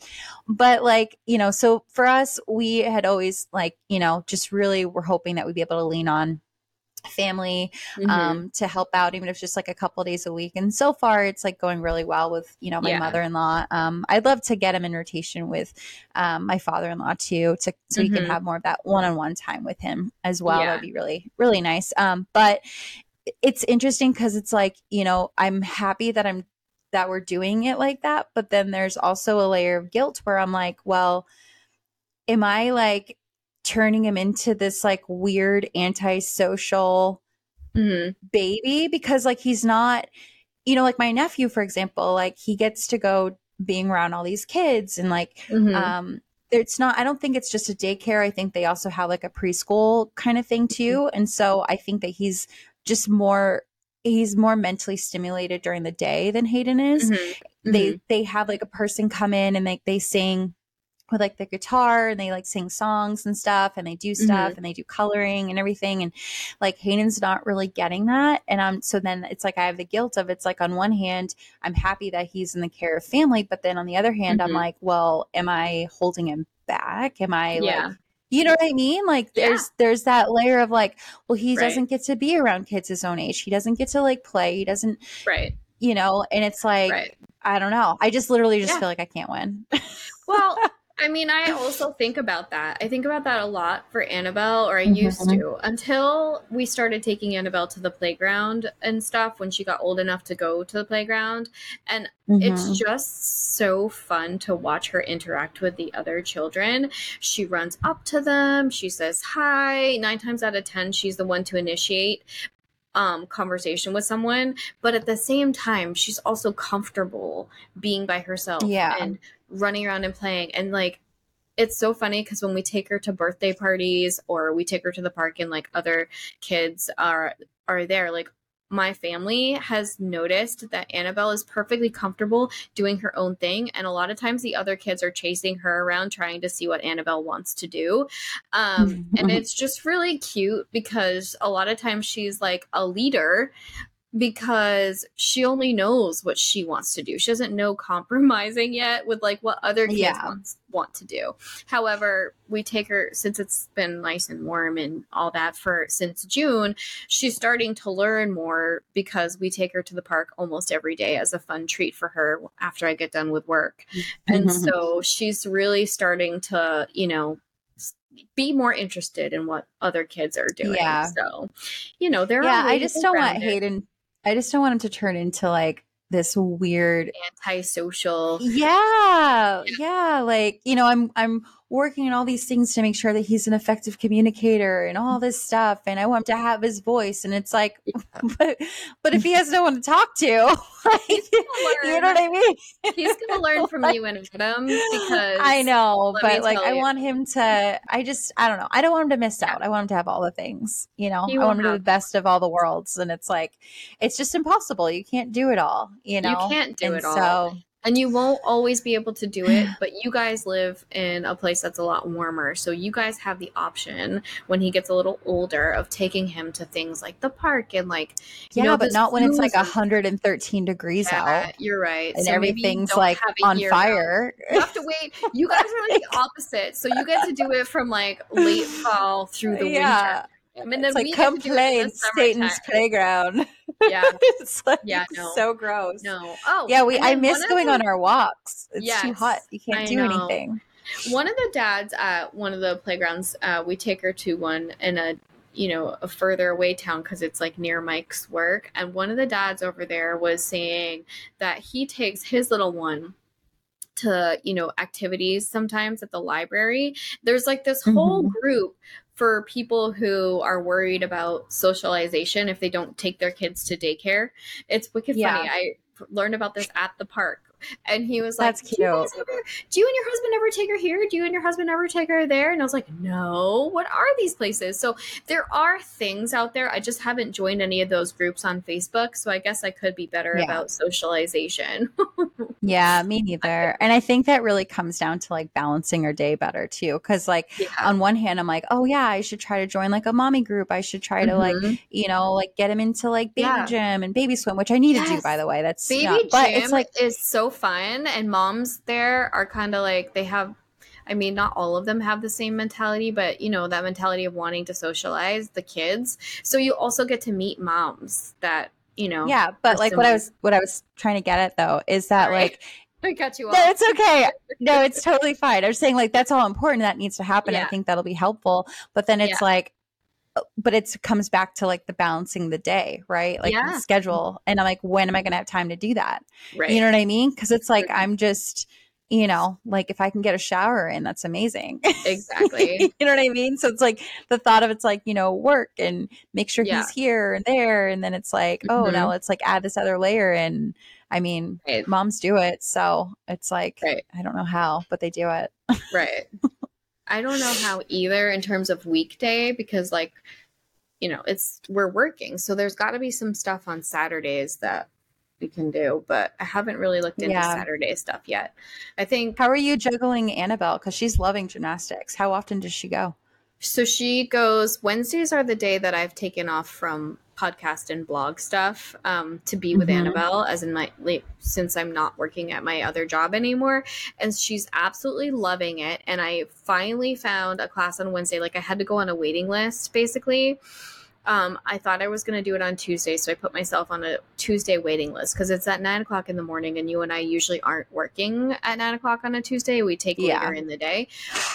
Speaker 1: but like, you know, so for us, we had always like, you know, just really were hoping that we'd be able to lean on family
Speaker 2: Mhm.
Speaker 1: um, to help out, even if it's just like a couple days a week. And so far, it's like going really well with you know my
Speaker 2: Yeah.
Speaker 1: mother-in-law. Um, I'd love to get him in rotation with um, my father-in-law too, to so we can have more of that one-on-one time with him as well.
Speaker 2: Yeah.
Speaker 1: That'd be really really nice. Um, but it's interesting because it's like you know I'm happy that I'm that we're doing it like that, but then there's also a layer of guilt where I'm like, well, am I like turning him into this like weird antisocial
Speaker 2: Mhm.
Speaker 1: baby because like he's not you know like my nephew for example like he gets to go being around all these kids and like
Speaker 2: Mhm.
Speaker 1: um it's not i don't think it's just a daycare i think they also have like a preschool kind of thing too and so i think that he's just more he's more mentally stimulated during the day than hayden is
Speaker 2: Mhm.
Speaker 1: they they have like a person come in and like they sing with like the guitar and they like sing songs and stuff and they do stuff and they do coloring and everything and like Hayden's not really getting that and um so then it's like I have the guilt of it's like on one hand I'm happy that he's in the care of family but then on the other hand I'm
Speaker 2: Mhm.
Speaker 1: like well am I holding him back am I
Speaker 2: Yeah.
Speaker 1: like you know what I mean? Like
Speaker 2: Yeah.
Speaker 1: there's there's that layer of like, well, he
Speaker 2: Right.
Speaker 1: doesn't get to be around kids his own age. He doesn't get to like play. He doesn't,
Speaker 2: Right.
Speaker 1: you know, and it's like
Speaker 2: Right.
Speaker 1: I don't know. I just literally just
Speaker 2: Yeah.
Speaker 1: feel like I can't win.
Speaker 2: Well, I mean, I also think about that. I think about that a lot for Annabelle, or I used
Speaker 1: Mhm.
Speaker 2: to, until we started taking Annabelle to the playground and stuff when she got old enough to go to the playground. And
Speaker 1: Mhm.
Speaker 2: it's just so fun to watch her interact with the other children. She runs up to them, she says hi. Nine times out of 10, she's the one to initiate um conversation with someone but at the same time she's also comfortable being by herself
Speaker 1: Yeah.
Speaker 2: and running around and playing. And like it's so funny because when we take her to birthday parties or we take her to the park and like other kids are are there like my family has noticed that Annabelle is perfectly comfortable doing her own thing. And a lot of times the other kids are chasing her around trying to see what Annabelle wants to do. Um and it's just really cute because a lot of times she's like a leader because she only knows what she wants to do. She doesn't know compromising yet with like what other kids
Speaker 1: Yeah.
Speaker 2: wants, want to do. However, we take her since it's been nice and warm and all that for since June, she's starting to learn more because we take her to the park almost every day as a fun treat for her after I get done with work. And
Speaker 1: Mhm.
Speaker 2: so she's really starting to, you know, be more interested in what other kids are doing.
Speaker 1: Yeah.
Speaker 2: So, you know, there
Speaker 1: yeah, I just don't want. Hayden. I just don't want him to turn into like this weird.
Speaker 2: antisocial.
Speaker 1: Yeah, yeah. Like you know, I'm I'm working on all these things to make sure that he's an effective communicator and all this stuff, and I want him to have his voice. And it's like, but but if he has no one to talk to, like, you know what I mean?
Speaker 2: He's gonna learn from you and Adam because
Speaker 1: I know, but like I
Speaker 2: you.
Speaker 1: want him to I just I don't know. I don't want him to miss out. I want him to have all the things, you know. I want him to do the best of all the worlds and it's like it's just impossible. You can't do it all, you know.
Speaker 2: you can't do
Speaker 1: and
Speaker 2: it all.
Speaker 1: So
Speaker 2: And you won't always be able to do it, but you guys live in a place that's a lot warmer. So you guys have the option when he gets a little older of taking him to things like the park and like you
Speaker 1: yeah,
Speaker 2: know,
Speaker 1: but not when it's like 113 degrees
Speaker 2: Yeah,
Speaker 1: out
Speaker 2: you're right.
Speaker 1: and
Speaker 2: So
Speaker 1: everything's like on fire.
Speaker 2: You have to wait. You guys are like the opposite. So you get to do it from like late fall through the
Speaker 1: yeah.
Speaker 2: winter. And then
Speaker 1: It's like come
Speaker 2: to do it
Speaker 1: play
Speaker 2: in
Speaker 1: Satan's playground.
Speaker 2: Yeah.
Speaker 1: it's like
Speaker 2: Yeah, no.
Speaker 1: so gross.
Speaker 2: No. Oh,
Speaker 1: Yeah, we I miss going
Speaker 2: the-
Speaker 1: on our walks. It's too hot. You can't
Speaker 2: I
Speaker 1: do
Speaker 2: know.
Speaker 1: anything.
Speaker 2: One of the dads at one of the playgrounds, uh, we take her to one in a you know, a further away town because it's like near Mike's work. And one of the dads over there was saying that he takes his little one to, you know, activities sometimes at the library. There's like this whole
Speaker 1: Mhm.
Speaker 2: group for people who are worried about socialization if they don't take their kids to daycare. It's wicked
Speaker 1: Yeah.
Speaker 2: funny. I learned about this at the park. And he was like,
Speaker 1: That's
Speaker 2: "Do you ever- do you and your husband ever take her here? Do you and your husband ever take her there? And I was like, no. What are these places? So there are things out there. I just haven't joined any of those groups on Facebook. So I guess I could be better
Speaker 1: Yeah.
Speaker 2: about socialization.
Speaker 1: Yeah, me neither. And I think that really comes down to like balancing your day better too. Cause like
Speaker 2: yeah.
Speaker 1: on one hand, I'm like, oh yeah, I should try to join like a mommy group. I should try to like,
Speaker 2: Mhm.
Speaker 1: you know, like get him into like baby
Speaker 2: Yeah.
Speaker 1: gym and baby swim, which I need to do by the way. That's
Speaker 2: Baby
Speaker 1: not, but it's like,
Speaker 2: is so fun, and moms there are kind of like they have. I mean, not all of them have the same mentality, but you know that mentality of wanting to socialize the kids. So you also get to meet moms that you know.
Speaker 1: yeah, but like what I was, what I was trying to get at though is that
Speaker 2: Sorry.
Speaker 1: like,
Speaker 2: I cut you off.
Speaker 1: no, it's okay. No, it's totally fine. I'm saying like that's all important. That needs to happen. I think that'll be helpful. But then it's
Speaker 2: Yeah.
Speaker 1: like, but it comes back to like the balancing the day, right? Like
Speaker 2: Yeah.
Speaker 1: the schedule. And I'm like, when am I going to have time to do that?
Speaker 2: right.
Speaker 1: You know what I mean? Because it's like. I'm just, you know, like if I can get a shower in, that's amazing.
Speaker 2: exactly.
Speaker 1: you know what I mean? So it's like the thought of it's like, you know, work and make sure
Speaker 2: Yeah.
Speaker 1: he's here and there. And then it's like, oh,
Speaker 2: Mhm.
Speaker 1: now let's like add this other layer. And I mean,
Speaker 2: Right.
Speaker 1: moms do it. So it's like,
Speaker 2: Right.
Speaker 1: I don't know how, but they do it.
Speaker 2: Right. I don't know how either in terms of weekday because like you know, it's we're working. So there's got to be some stuff on Saturdays that we can do, but I haven't really looked into
Speaker 1: Yeah.
Speaker 2: Saturday stuff yet. I think
Speaker 1: How are you juggling Annabelle? Because she's loving gymnastics. How often does she go?
Speaker 2: so she goes Wednesdays are the day that I've taken off from podcast and blog stuff um, to be with
Speaker 1: Mhm.
Speaker 2: Annabelle as in my like, since I'm not working at my other job anymore and she's absolutely loving it and I finally found a class on Wednesday like I had to go on a waiting list basically um, I thought I was going to do it on Tuesday, so I put myself on a Tuesday waiting list because it's at nine o'clock in the morning, and you and I usually aren't working at nine o'clock on a Tuesday. We take
Speaker 1: Yeah.
Speaker 2: later in the day.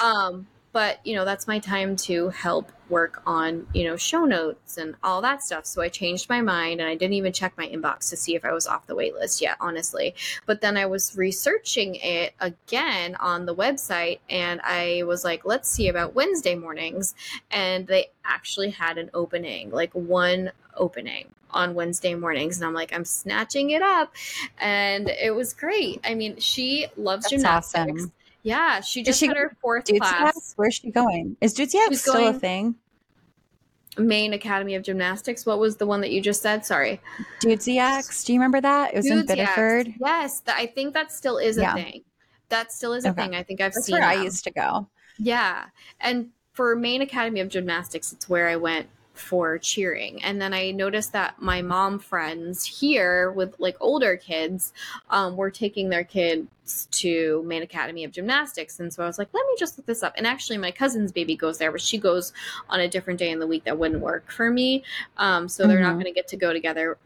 Speaker 2: Um, but you know that's my time to help work on you know show notes and all that stuff so i changed my mind and i didn't even check my inbox to see if i was off the wait list yet honestly but then i was researching it again on the website and i was like let's see about wednesday mornings and they actually had an opening like one opening on Wednesday mornings and I'm like I'm snatching it up and it was great. I mean, she loves
Speaker 1: That's
Speaker 2: gymnastics.
Speaker 1: awesome.
Speaker 2: Yeah, she just
Speaker 1: she
Speaker 2: had her fourth class.
Speaker 1: Where's she going? Is
Speaker 2: She's
Speaker 1: still a thing?
Speaker 2: Maine Academy of Gymnastics. What was the one that you just said? Sorry.
Speaker 1: Dudeziacs. Do you remember that? It was in. Biddeford.
Speaker 2: Yes, th- I think that still is a
Speaker 1: Yeah.
Speaker 2: thing. That still is a
Speaker 1: Okay.
Speaker 2: thing. I think I've
Speaker 1: That's
Speaker 2: seen
Speaker 1: where I used to go.
Speaker 2: Yeah. And for Maine Academy of Gymnastics, it's where I went for cheering. And then I noticed that my mom friends here with like older kids um, were taking their kids to Maine Academy of Gymnastics. And so I was like, let me just look this up. And actually, my cousin's baby goes there, but she goes on a different day in the week that wouldn't work for me. Um, so they're not
Speaker 1: Mhm.
Speaker 2: going to get to go together.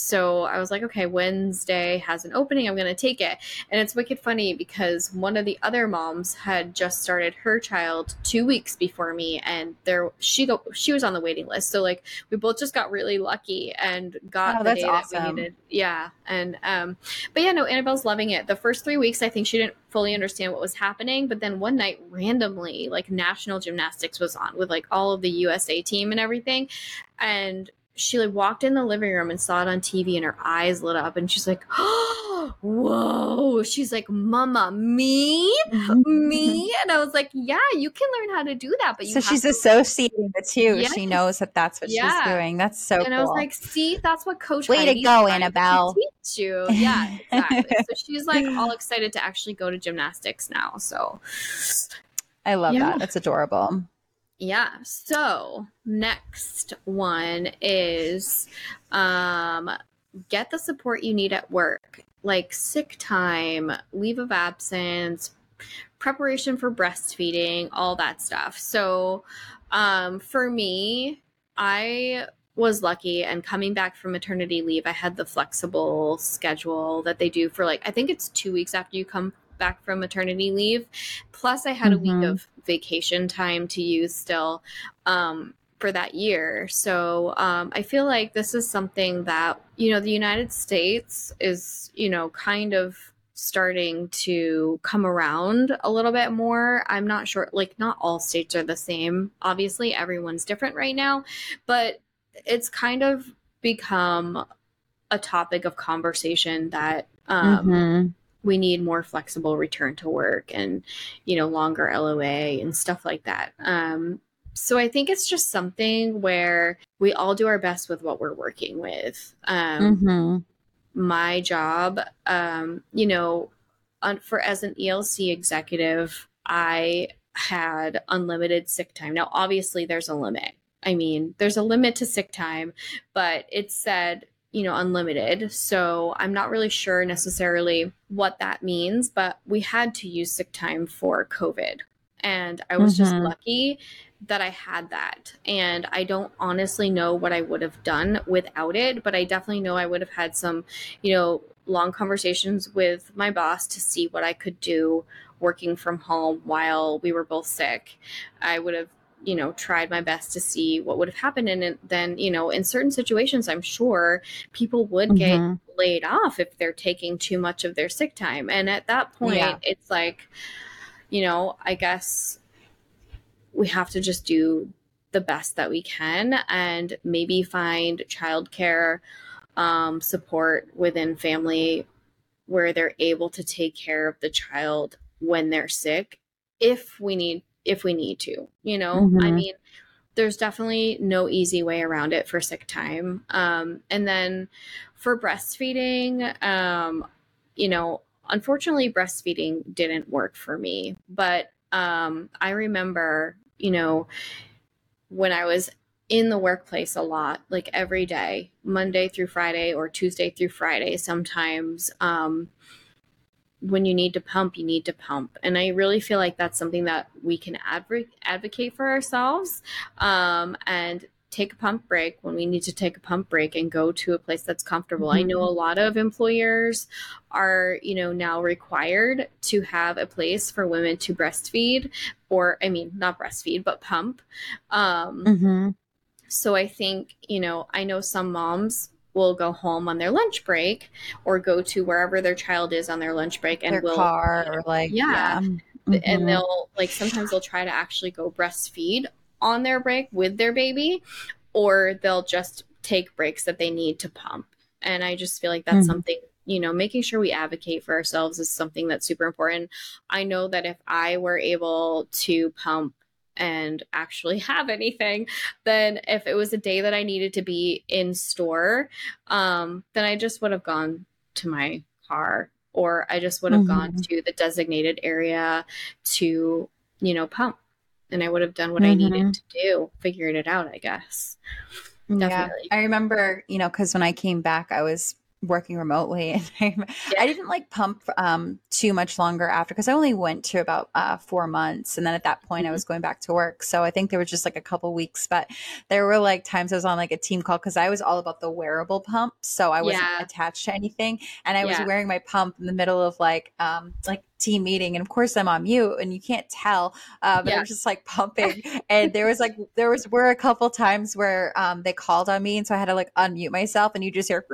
Speaker 2: So I was like, okay, Wednesday has an opening. I'm going to take it. And it's wicked funny because one of the other moms had just started her child two weeks before me, and there she go she was on the waiting list. So like we both just got really lucky and got
Speaker 1: Oh,
Speaker 2: the
Speaker 1: that's
Speaker 2: day that we needed. Yeah, and um, but yeah, no, Annabelle's loving it. The first three weeks, I think she didn't fully understand what was happening, but then one night randomly, like national gymnastics was on with like all of the USA team and everything, and she like walked in the living room and saw it on TV and her eyes lit up and she's like, oh, whoa. She's like, Mama, me? Mm-hmm. Me? And I was like, Yeah, you can learn how to do that. But you
Speaker 1: So she's
Speaker 2: to-
Speaker 1: associating the two.
Speaker 2: Yes.
Speaker 1: She knows that that's what
Speaker 2: Yeah.
Speaker 1: she's doing. That's so
Speaker 2: and
Speaker 1: cool.
Speaker 2: I was like, see, that's what Coach
Speaker 1: Way to go,
Speaker 2: trying to
Speaker 1: Annabelle.
Speaker 2: Teach you. Yeah, exactly. so she's like all excited to actually go to gymnastics now. So
Speaker 1: I love
Speaker 2: Yeah.
Speaker 1: that. That's adorable.
Speaker 2: Yeah. So next one is um, get the support you need at work, like sick time, leave of absence, preparation for breastfeeding, all that stuff. So um, for me, I was lucky and coming back from maternity leave, I had the flexible schedule that they do for like, I think it's two weeks after you come back from maternity leave. Plus, I had a week
Speaker 1: Mhm.
Speaker 2: of vacation time to use still. Um, for that year. So um, I feel like this is something that, you know, the United States is, you know, kind of starting to come around a little bit more. I'm not sure, like, not all states are the same. Obviously, everyone's different right now, but it's kind of become a topic of conversation that um, mm-hmm. We need more flexible return to work and, you know, longer LOA and stuff like that. Um, so I think it's just something where we all do our best with what we're working with. Um, mm-hmm my job, um, you know, on, for as an ELC executive, I had unlimited sick time. Now, obviously, there's a limit. I mean, there's a limit to sick time, but it said, you know, unlimited. So I'm not really sure necessarily what that means, but we had to use sick time for COVID. And I was mm-hmm. just lucky that I had that. And I don't honestly know what I would have done without it, but I definitely know I would have had some, you know, long conversations with my boss to see what I could do working from home while we were both sick. I would have you know tried my best to see what would have happened and then you know in certain situations i'm sure people would get mm-hmm. laid off if they're taking too much of their sick time and at that point yeah. it's like you know i guess we have to just do the best that we can and maybe find childcare um, support within family where they're able to take care of the child when they're sick if we need if we need to you know? Mm-hmm. i mean there's definitely no easy way around it for sick time. Um, and then for breastfeeding um, you know unfortunately breastfeeding didn't work for me. But um, i remember you know, when I was in the workplace a lot, like every day, Monday through Friday or Tuesday through Friday, sometimes um, when you need to pump, you need to pump. And I really feel like that's something that we can adv- advocate for ourselves. Um, and take a pump break when we need to take a pump break and go to a place that's comfortable. Mm-hmm. I know a mm-hmm. lot of employers are, you know, now required to have a place for women to breastfeed or I mean, not breastfeed, but pump. Um mm-hmm. so I think, you know, I know some moms will go home on their lunch break or go to wherever their child is on their lunch break and
Speaker 1: their
Speaker 2: will
Speaker 1: car or like
Speaker 2: yeah. yeah. Mm-hmm. And they'll like sometimes they'll try to actually go breastfeed on their break with their baby, or they'll just take breaks that they need to pump. And I just feel like that's mm-hmm. something, you know, making sure we advocate for ourselves is something that's super important. I know that if I were able to pump and actually have anything, then if it was a day that I needed to be in store, um, then I just would have gone to my car or I just would have mm-hmm. gone to the designated area to, you know, pump and I would have done what mm-hmm. I needed mm-hmm. to do, figured it out, I guess.
Speaker 1: Definitely. Yeah. I remember, you know, because when I came back, I was working remotely and I, yeah. I didn't like pump um, too much longer after because I only went to about uh, four months and then at that point mm-hmm. I was going back to work so I think there was just like a couple weeks but there were like times I was on like a team call because I was all about the wearable pump so I wasn't yeah. attached to anything and I was wearing my pump in the middle of like um like team meeting and of course i'm on mute and you can't tell but yeah. i'm just like pumping and there was like there was were a couple times where um, they called on me and so i had to like unmute myself and you just hear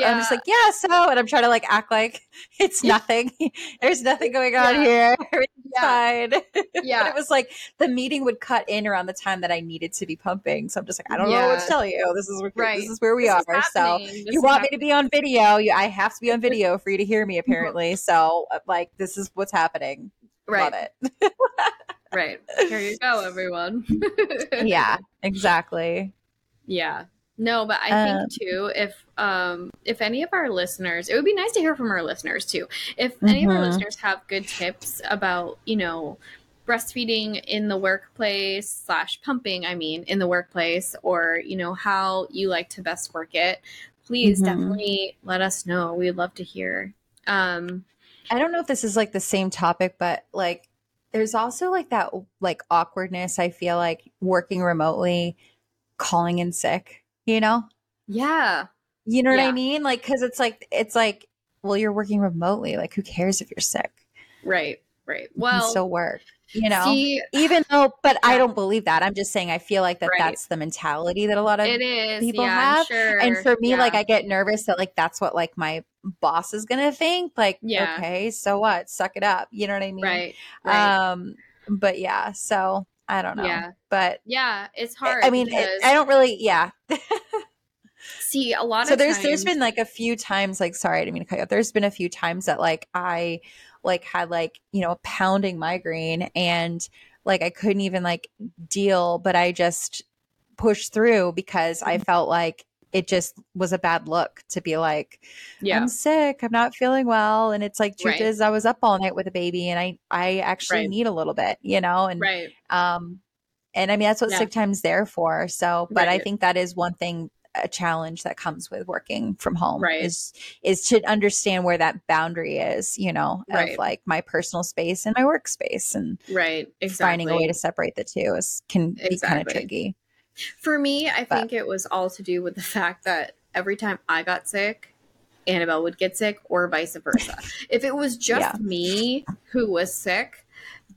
Speaker 1: yeah. i'm just like yeah so and i'm trying to like act like it's nothing there's nothing going on yeah. here yeah. yeah it was like the meeting would cut in around the time that i needed to be pumping so i'm just like i don't yeah. know what to tell you this is where, right. this is where we this are so this you want happening. me to be on video you, i have to be on video for you to hear me apparently so so uh, like this is what's happening. Right. Love it.
Speaker 2: right. Here you go, everyone.
Speaker 1: yeah, exactly.
Speaker 2: Yeah. No, but I think um, too, if um if any of our listeners, it would be nice to hear from our listeners too. If mm-hmm. any of our mm-hmm. listeners have good tips about, you know, breastfeeding in the workplace slash pumping, I mean, in the workplace, or you know how you like to best work it, please mm-hmm. definitely let us know. We'd love to hear. Um,
Speaker 1: I don't know if this is like the same topic, but like there's also like that like awkwardness I feel like working remotely, calling in sick, you know?
Speaker 2: Yeah.
Speaker 1: You know yeah. what I mean? Like cuz it's like it's like well you're working remotely, like who cares if you're sick?
Speaker 2: Right. Right. Well,
Speaker 1: still work. You know, see, even though but yeah. I don't believe that. I'm just saying I feel like that right. that's the mentality that a lot of
Speaker 2: it is.
Speaker 1: people
Speaker 2: yeah,
Speaker 1: have.
Speaker 2: Sure.
Speaker 1: And for me, yeah. like I get nervous that like that's what like my boss is gonna think. Like, yeah. okay, so what? Suck it up. You know what I mean?
Speaker 2: Right. right.
Speaker 1: Um, but yeah, so I don't know.
Speaker 2: Yeah.
Speaker 1: But
Speaker 2: yeah, it's hard.
Speaker 1: I mean, it, I don't really. Yeah.
Speaker 2: See, a lot of so
Speaker 1: there's
Speaker 2: times,
Speaker 1: there's been like a few times like sorry I didn't mean to cut you off. There's been a few times that like I like had like you know a pounding migraine and like I couldn't even like deal, but I just pushed through because I mm-hmm. felt like it just was a bad look to be like, yeah. I'm sick, I'm not feeling well. And it's like, truth right. is, I was up all night with a baby and I, I actually right. need a little bit, you know? And,
Speaker 2: right.
Speaker 1: um, and I mean, that's what yeah. sick time's there for. So, but right. I think that is one thing, a challenge that comes with working from home
Speaker 2: right.
Speaker 1: is, is to understand where that boundary is, you know, of like my personal space and my workspace and
Speaker 2: right. Exactly.
Speaker 1: finding a way to separate the two is, can exactly. be kind of tricky.
Speaker 2: For me, I but. think it was all to do with the fact that every time I got sick, Annabelle would get sick, or vice versa. if it was just yeah. me who was sick,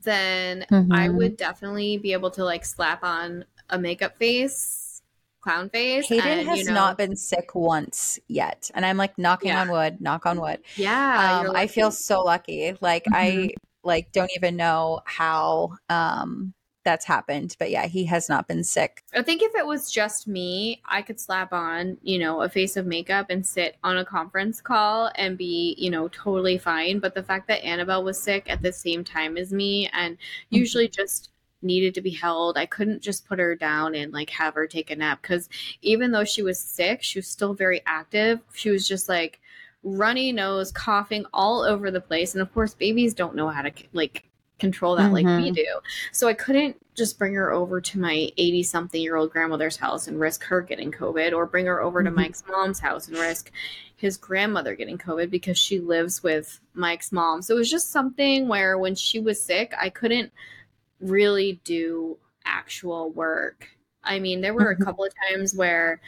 Speaker 2: then mm-hmm. I would definitely be able to like slap on a makeup face, clown face.
Speaker 1: Hayden
Speaker 2: and,
Speaker 1: has
Speaker 2: you know,
Speaker 1: not been sick once yet, and I'm like knocking yeah. on wood, knock on wood.
Speaker 2: Yeah,
Speaker 1: um, I feel so lucky. Like mm-hmm. I like don't even know how um that's happened. But yeah, he has not been sick.
Speaker 2: I think if it was just me, I could slap on, you know, a face of makeup and sit on a conference call and be, you know, totally fine. But the fact that Annabelle was sick at the same time as me and mm-hmm. usually just needed to be held. I couldn't just put her down and like have her take a nap because even though she was sick, she was still very active. She was just like runny nose, coughing all over the place. And of course, babies don't know how to like control that mm-hmm. like we mm-hmm. do. So I couldn't just bring her over to my 80 something year old grandmother's house and risk her getting COVID or bring her over mm-hmm. to Mike's mom's house and risk his grandmother getting COVID because she lives with Mike's mom. So it was just something where when she was sick, I couldn't really do actual work. I mean, there were a mm-hmm. couple of times where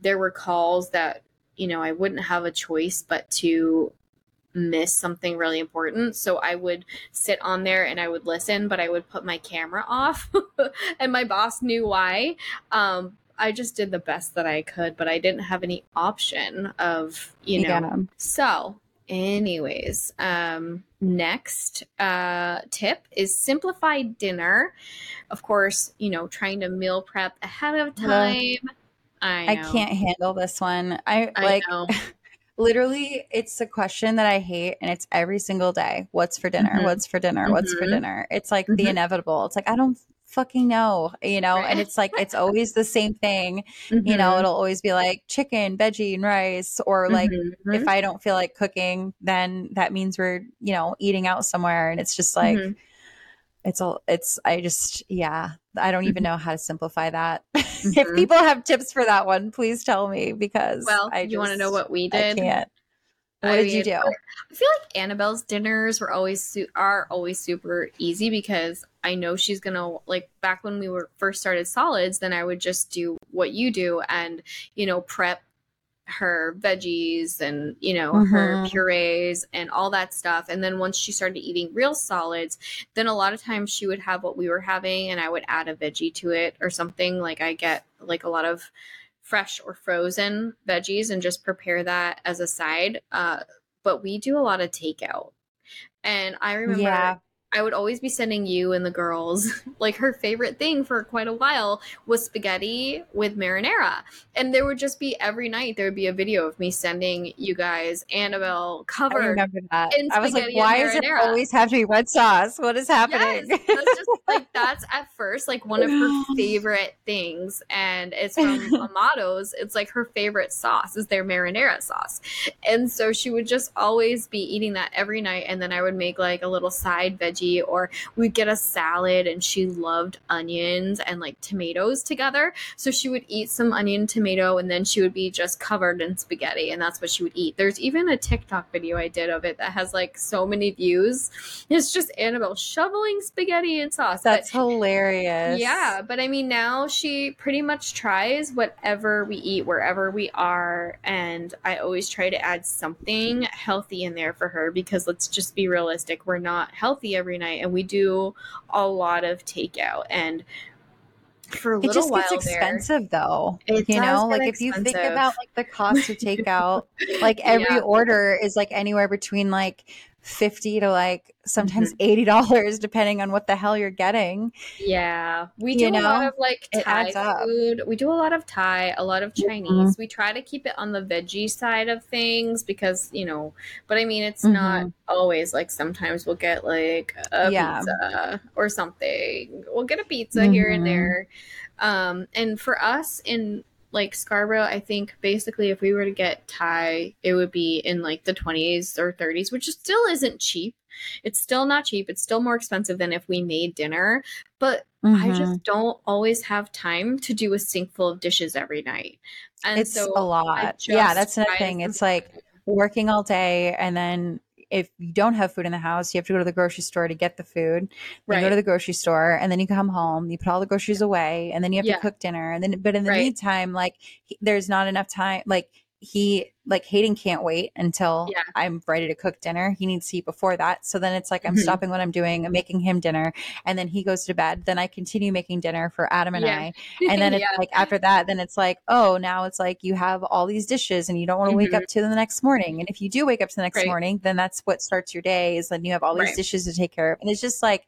Speaker 2: there were calls that, you know, I wouldn't have a choice but to miss something really important. So I would sit on there and I would listen, but I would put my camera off. and my boss knew why. Um, I just did the best that I could, but I didn't have any option of, you know. Yeah. So, anyways, um, next uh, tip is simplify dinner. Of course, you know, trying to meal prep ahead of time. I,
Speaker 1: I can't handle this one. I, I like literally it's a question that i hate and it's every single day what's for dinner mm-hmm. what's for dinner what's mm-hmm. for dinner it's like mm-hmm. the inevitable it's like i don't fucking know you know right. and it's like it's always the same thing you know mm-hmm. it'll always be like chicken veggie and rice or like if mm-hmm. i don't feel like cooking then that means we're you know eating out somewhere and it's just like mm-hmm. it's all it's i just yeah I don't even know how to simplify that. Mm-hmm. if people have tips for that one, please tell me because
Speaker 2: well,
Speaker 1: I
Speaker 2: you want to know what we did?
Speaker 1: I can't. What I did mean, you do?
Speaker 2: I feel like Annabelle's dinners were always su- are always super easy because I know she's gonna like back when we were first started solids. Then I would just do what you do and you know prep her veggies and you know mm-hmm. her purees and all that stuff and then once she started eating real solids then a lot of times she would have what we were having and i would add a veggie to it or something like i get like a lot of fresh or frozen veggies and just prepare that as a side uh, but we do a lot of takeout and i remember yeah. I would always be sending you and the girls like her favorite thing for quite a while was spaghetti with marinara. And there would just be every night there would be a video of me sending you guys Annabelle covered. I
Speaker 1: remember that. I was like, why does it always have to be red sauce? What is happening?
Speaker 2: Yes, that's just like that's at first like one of her favorite things. And it's from Amato's. It's like her favorite sauce is their marinara sauce. And so she would just always be eating that every night. And then I would make like a little side veggie or we'd get a salad and she loved onions and like tomatoes together. So she would eat some onion tomato and then she would be just covered in spaghetti and that's what she would eat. There's even a TikTok video I did of it that has like so many views. It's just Annabelle shoveling spaghetti and sauce.
Speaker 1: That's but, hilarious.
Speaker 2: Yeah, but I mean now she pretty much tries whatever we eat wherever we are and I always try to add something healthy in there for her because let's just be realistic, we're not healthy every every night, and we do a lot of takeout. And for a
Speaker 1: it
Speaker 2: little
Speaker 1: just
Speaker 2: while
Speaker 1: gets expensive though
Speaker 2: It
Speaker 1: you know like if you think about like the cost to take out like every
Speaker 2: Yeah.
Speaker 1: order is like anywhere between like 50 to like sometimes
Speaker 2: Mm-hmm.
Speaker 1: 80 dollars depending on what the hell you're getting
Speaker 2: yeah, we
Speaker 1: You
Speaker 2: do a lot of like Thai food. We do a lot of Thai, a lot of Chinese.
Speaker 1: Mhm.
Speaker 2: We try to keep it on the veggie side of things because you know, but I mean, it's
Speaker 1: Mhm.
Speaker 2: not always like sometimes we'll get like a
Speaker 1: Yeah.
Speaker 2: pizza or something. We'll get a pizza here and
Speaker 1: Mhm.
Speaker 2: there. Um, and for us in like Scarborough, I think basically if we were to get Thai, it would be in like the 20s or 30s, which still isn't cheap. It's still not cheap. It's still more expensive than if we made dinner. But I
Speaker 1: Mhm.
Speaker 2: just don't always have time to do a sink full of dishes every night. And
Speaker 1: it's
Speaker 2: so
Speaker 1: a
Speaker 2: I
Speaker 1: lot yeah that's another thing it's like working all day and then if you don't have food in the house you have to go to the grocery store to get the food then you go to the grocery store and then you come home you put all the groceries away and then you have
Speaker 2: Yeah.
Speaker 1: to cook dinner and then but in the
Speaker 2: Right.
Speaker 1: meantime like he- there's not enough time like he like Hayden can't wait until
Speaker 2: Yeah.
Speaker 1: I'm ready to cook dinner. He needs to eat before that. So then it's like I'm
Speaker 2: Mhm.
Speaker 1: stopping what I'm doing, I'm making him dinner, and then he goes to bed. Then I continue making dinner for Adam and
Speaker 2: Yeah.
Speaker 1: I. And then it's
Speaker 2: Yeah.
Speaker 1: like after that, then it's like, oh, now it's like you have all these dishes and you don't want to wake up to the next morning. And if you do wake up to the next
Speaker 2: Mm-hmm. Right.
Speaker 1: morning, then that's what starts your day is then you have all these
Speaker 2: Right.
Speaker 1: dishes to take care of. And it's just like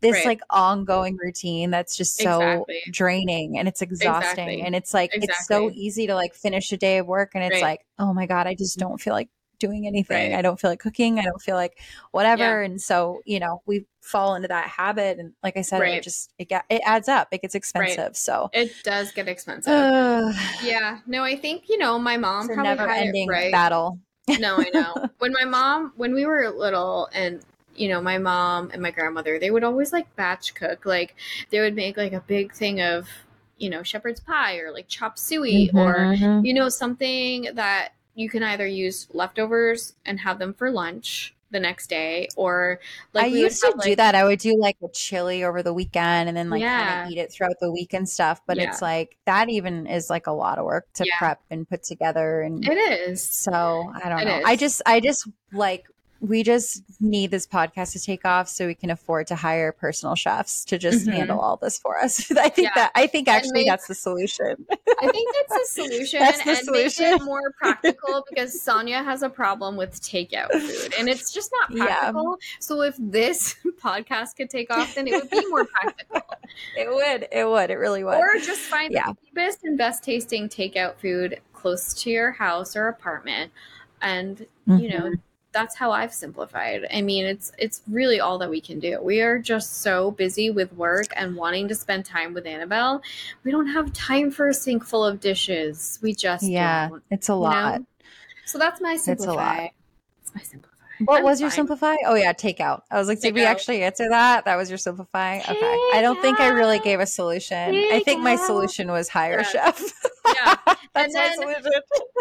Speaker 1: this
Speaker 2: Right.
Speaker 1: like ongoing routine that's just so
Speaker 2: Exactly.
Speaker 1: draining and it's exhausting.
Speaker 2: Exactly.
Speaker 1: And it's like it's so easy to like finish a day of work and it's like, oh my God, I just don't feel like doing anything.
Speaker 2: Right.
Speaker 1: I don't feel like cooking. I don't feel like whatever.
Speaker 2: Yeah.
Speaker 1: And so, you know, we fall into that habit. And like I said,
Speaker 2: Right.
Speaker 1: it just it get it adds up. It gets expensive. So
Speaker 2: It does get expensive.
Speaker 1: uh,
Speaker 2: yeah. No, I think, you know, my mom
Speaker 1: it's
Speaker 2: probably
Speaker 1: never
Speaker 2: had
Speaker 1: ending
Speaker 2: right.
Speaker 1: battle.
Speaker 2: No, I know. when my mom, when we were little and you know, my mom and my grandmother, they would always like batch cook. Like they would make like a big thing of, you know, shepherd's pie or like chop suey or
Speaker 1: Mhm.
Speaker 2: you know something that you can either use leftovers and have them for lunch the next day or like
Speaker 1: I used to
Speaker 2: have,
Speaker 1: do
Speaker 2: like-
Speaker 1: that. I would do like a chili over the weekend and then like kind of eat it throughout the week and stuff. But it's like that even is like a lot of work to
Speaker 2: Yeah.
Speaker 1: prep and put together. And
Speaker 2: it is
Speaker 1: so I don't
Speaker 2: It
Speaker 1: know. I just, I just like, we just need this podcast to take off so we can afford to hire personal chefs to just
Speaker 2: Mhm.
Speaker 1: handle all this for us. I think
Speaker 2: Yeah.
Speaker 1: that, I think actually
Speaker 2: make-
Speaker 1: that's the solution.
Speaker 2: I think that's the solution
Speaker 1: That's the
Speaker 2: and make
Speaker 1: solution.
Speaker 2: it more practical because Sonia has a problem with takeout food and it's just not
Speaker 1: Yeah.
Speaker 2: practical. So if this podcast could take off, then it would be more practical.
Speaker 1: It would, it would, it really would.
Speaker 2: or just find
Speaker 1: Yeah.
Speaker 2: the cheapest and best tasting takeout food close to your house or apartment. And you know,
Speaker 1: Mhm.
Speaker 2: That's how I've simplified. I mean, it's it's really all that we can do. We are just so busy with work and wanting to spend time with Annabelle. We don't have time for a sink full of dishes. We just
Speaker 1: yeah,
Speaker 2: don't,
Speaker 1: it's a
Speaker 2: you know?
Speaker 1: lot.
Speaker 2: So that's my
Speaker 1: a
Speaker 2: simplify.
Speaker 1: lot.
Speaker 2: That's my simplify.
Speaker 1: What was your simplify? Oh yeah, takeout. I was like, did we actually answer that? That was your simplify. Okay. I don't think I really gave a solution. I think my solution was hire
Speaker 2: Yeah.
Speaker 1: chef.
Speaker 2: Yeah.
Speaker 1: My
Speaker 2: then-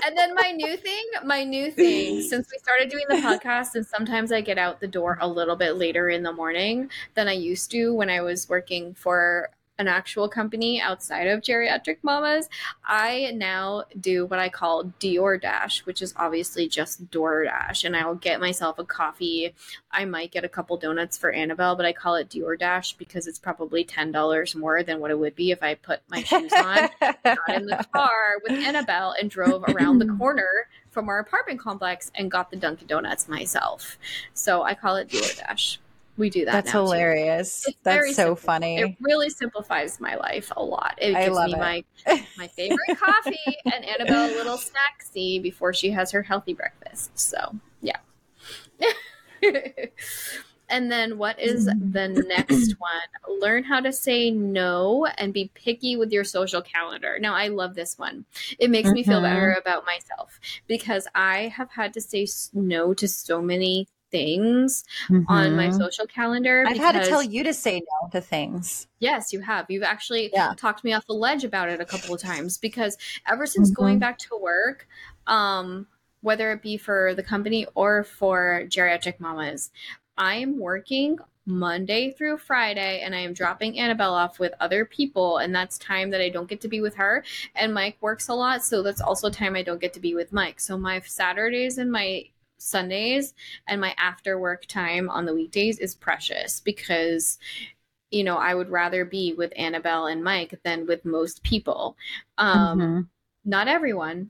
Speaker 2: and then my new thing, my new thing, since we started doing the podcast, and sometimes I get out the door a little bit later in the morning than I used to when I was working for an actual company outside of geriatric mamas. I now do what I call DoorDash, which is obviously just DoorDash, and I will get myself a coffee. I might get a couple donuts for Annabelle, but I call it DoorDash because it's probably ten dollars more than what it would be if I put my shoes on got in the car with Annabelle and drove around the corner from our apartment complex and got the Dunkin' Donuts myself. So I call it DoorDash. We do that.
Speaker 1: That's hilarious. That's so
Speaker 2: simple.
Speaker 1: funny.
Speaker 2: It really simplifies my life a lot. It
Speaker 1: I
Speaker 2: gives
Speaker 1: love
Speaker 2: me
Speaker 1: it.
Speaker 2: my my favorite coffee and Annabelle a little snacksy before she has her healthy breakfast. So yeah. and then what is the next one? Learn how to say no and be picky with your social calendar. Now I love this one. It makes me feel
Speaker 1: Mhm.
Speaker 2: better about myself because I have had to say no to so many things on my
Speaker 1: Mhm.
Speaker 2: social calendar.
Speaker 1: I've had to tell you to say no to things.
Speaker 2: Yes, you have. You've actually
Speaker 1: Yeah.
Speaker 2: talked me off the ledge about it a couple of times because ever since going
Speaker 1: Mhm.
Speaker 2: back to work, um, whether it be for the company or for geriatric mamas, I am working Monday through Friday and I am dropping Annabelle off with other people and that's time that I don't get to be with her and Mike works a lot so that's also time I don't get to be with Mike. So my Saturdays and my Sundays and my after work time on the weekdays is precious because you know, I would rather be with Annabelle and Mike than with most people. Um, mm-hmm. Not everyone.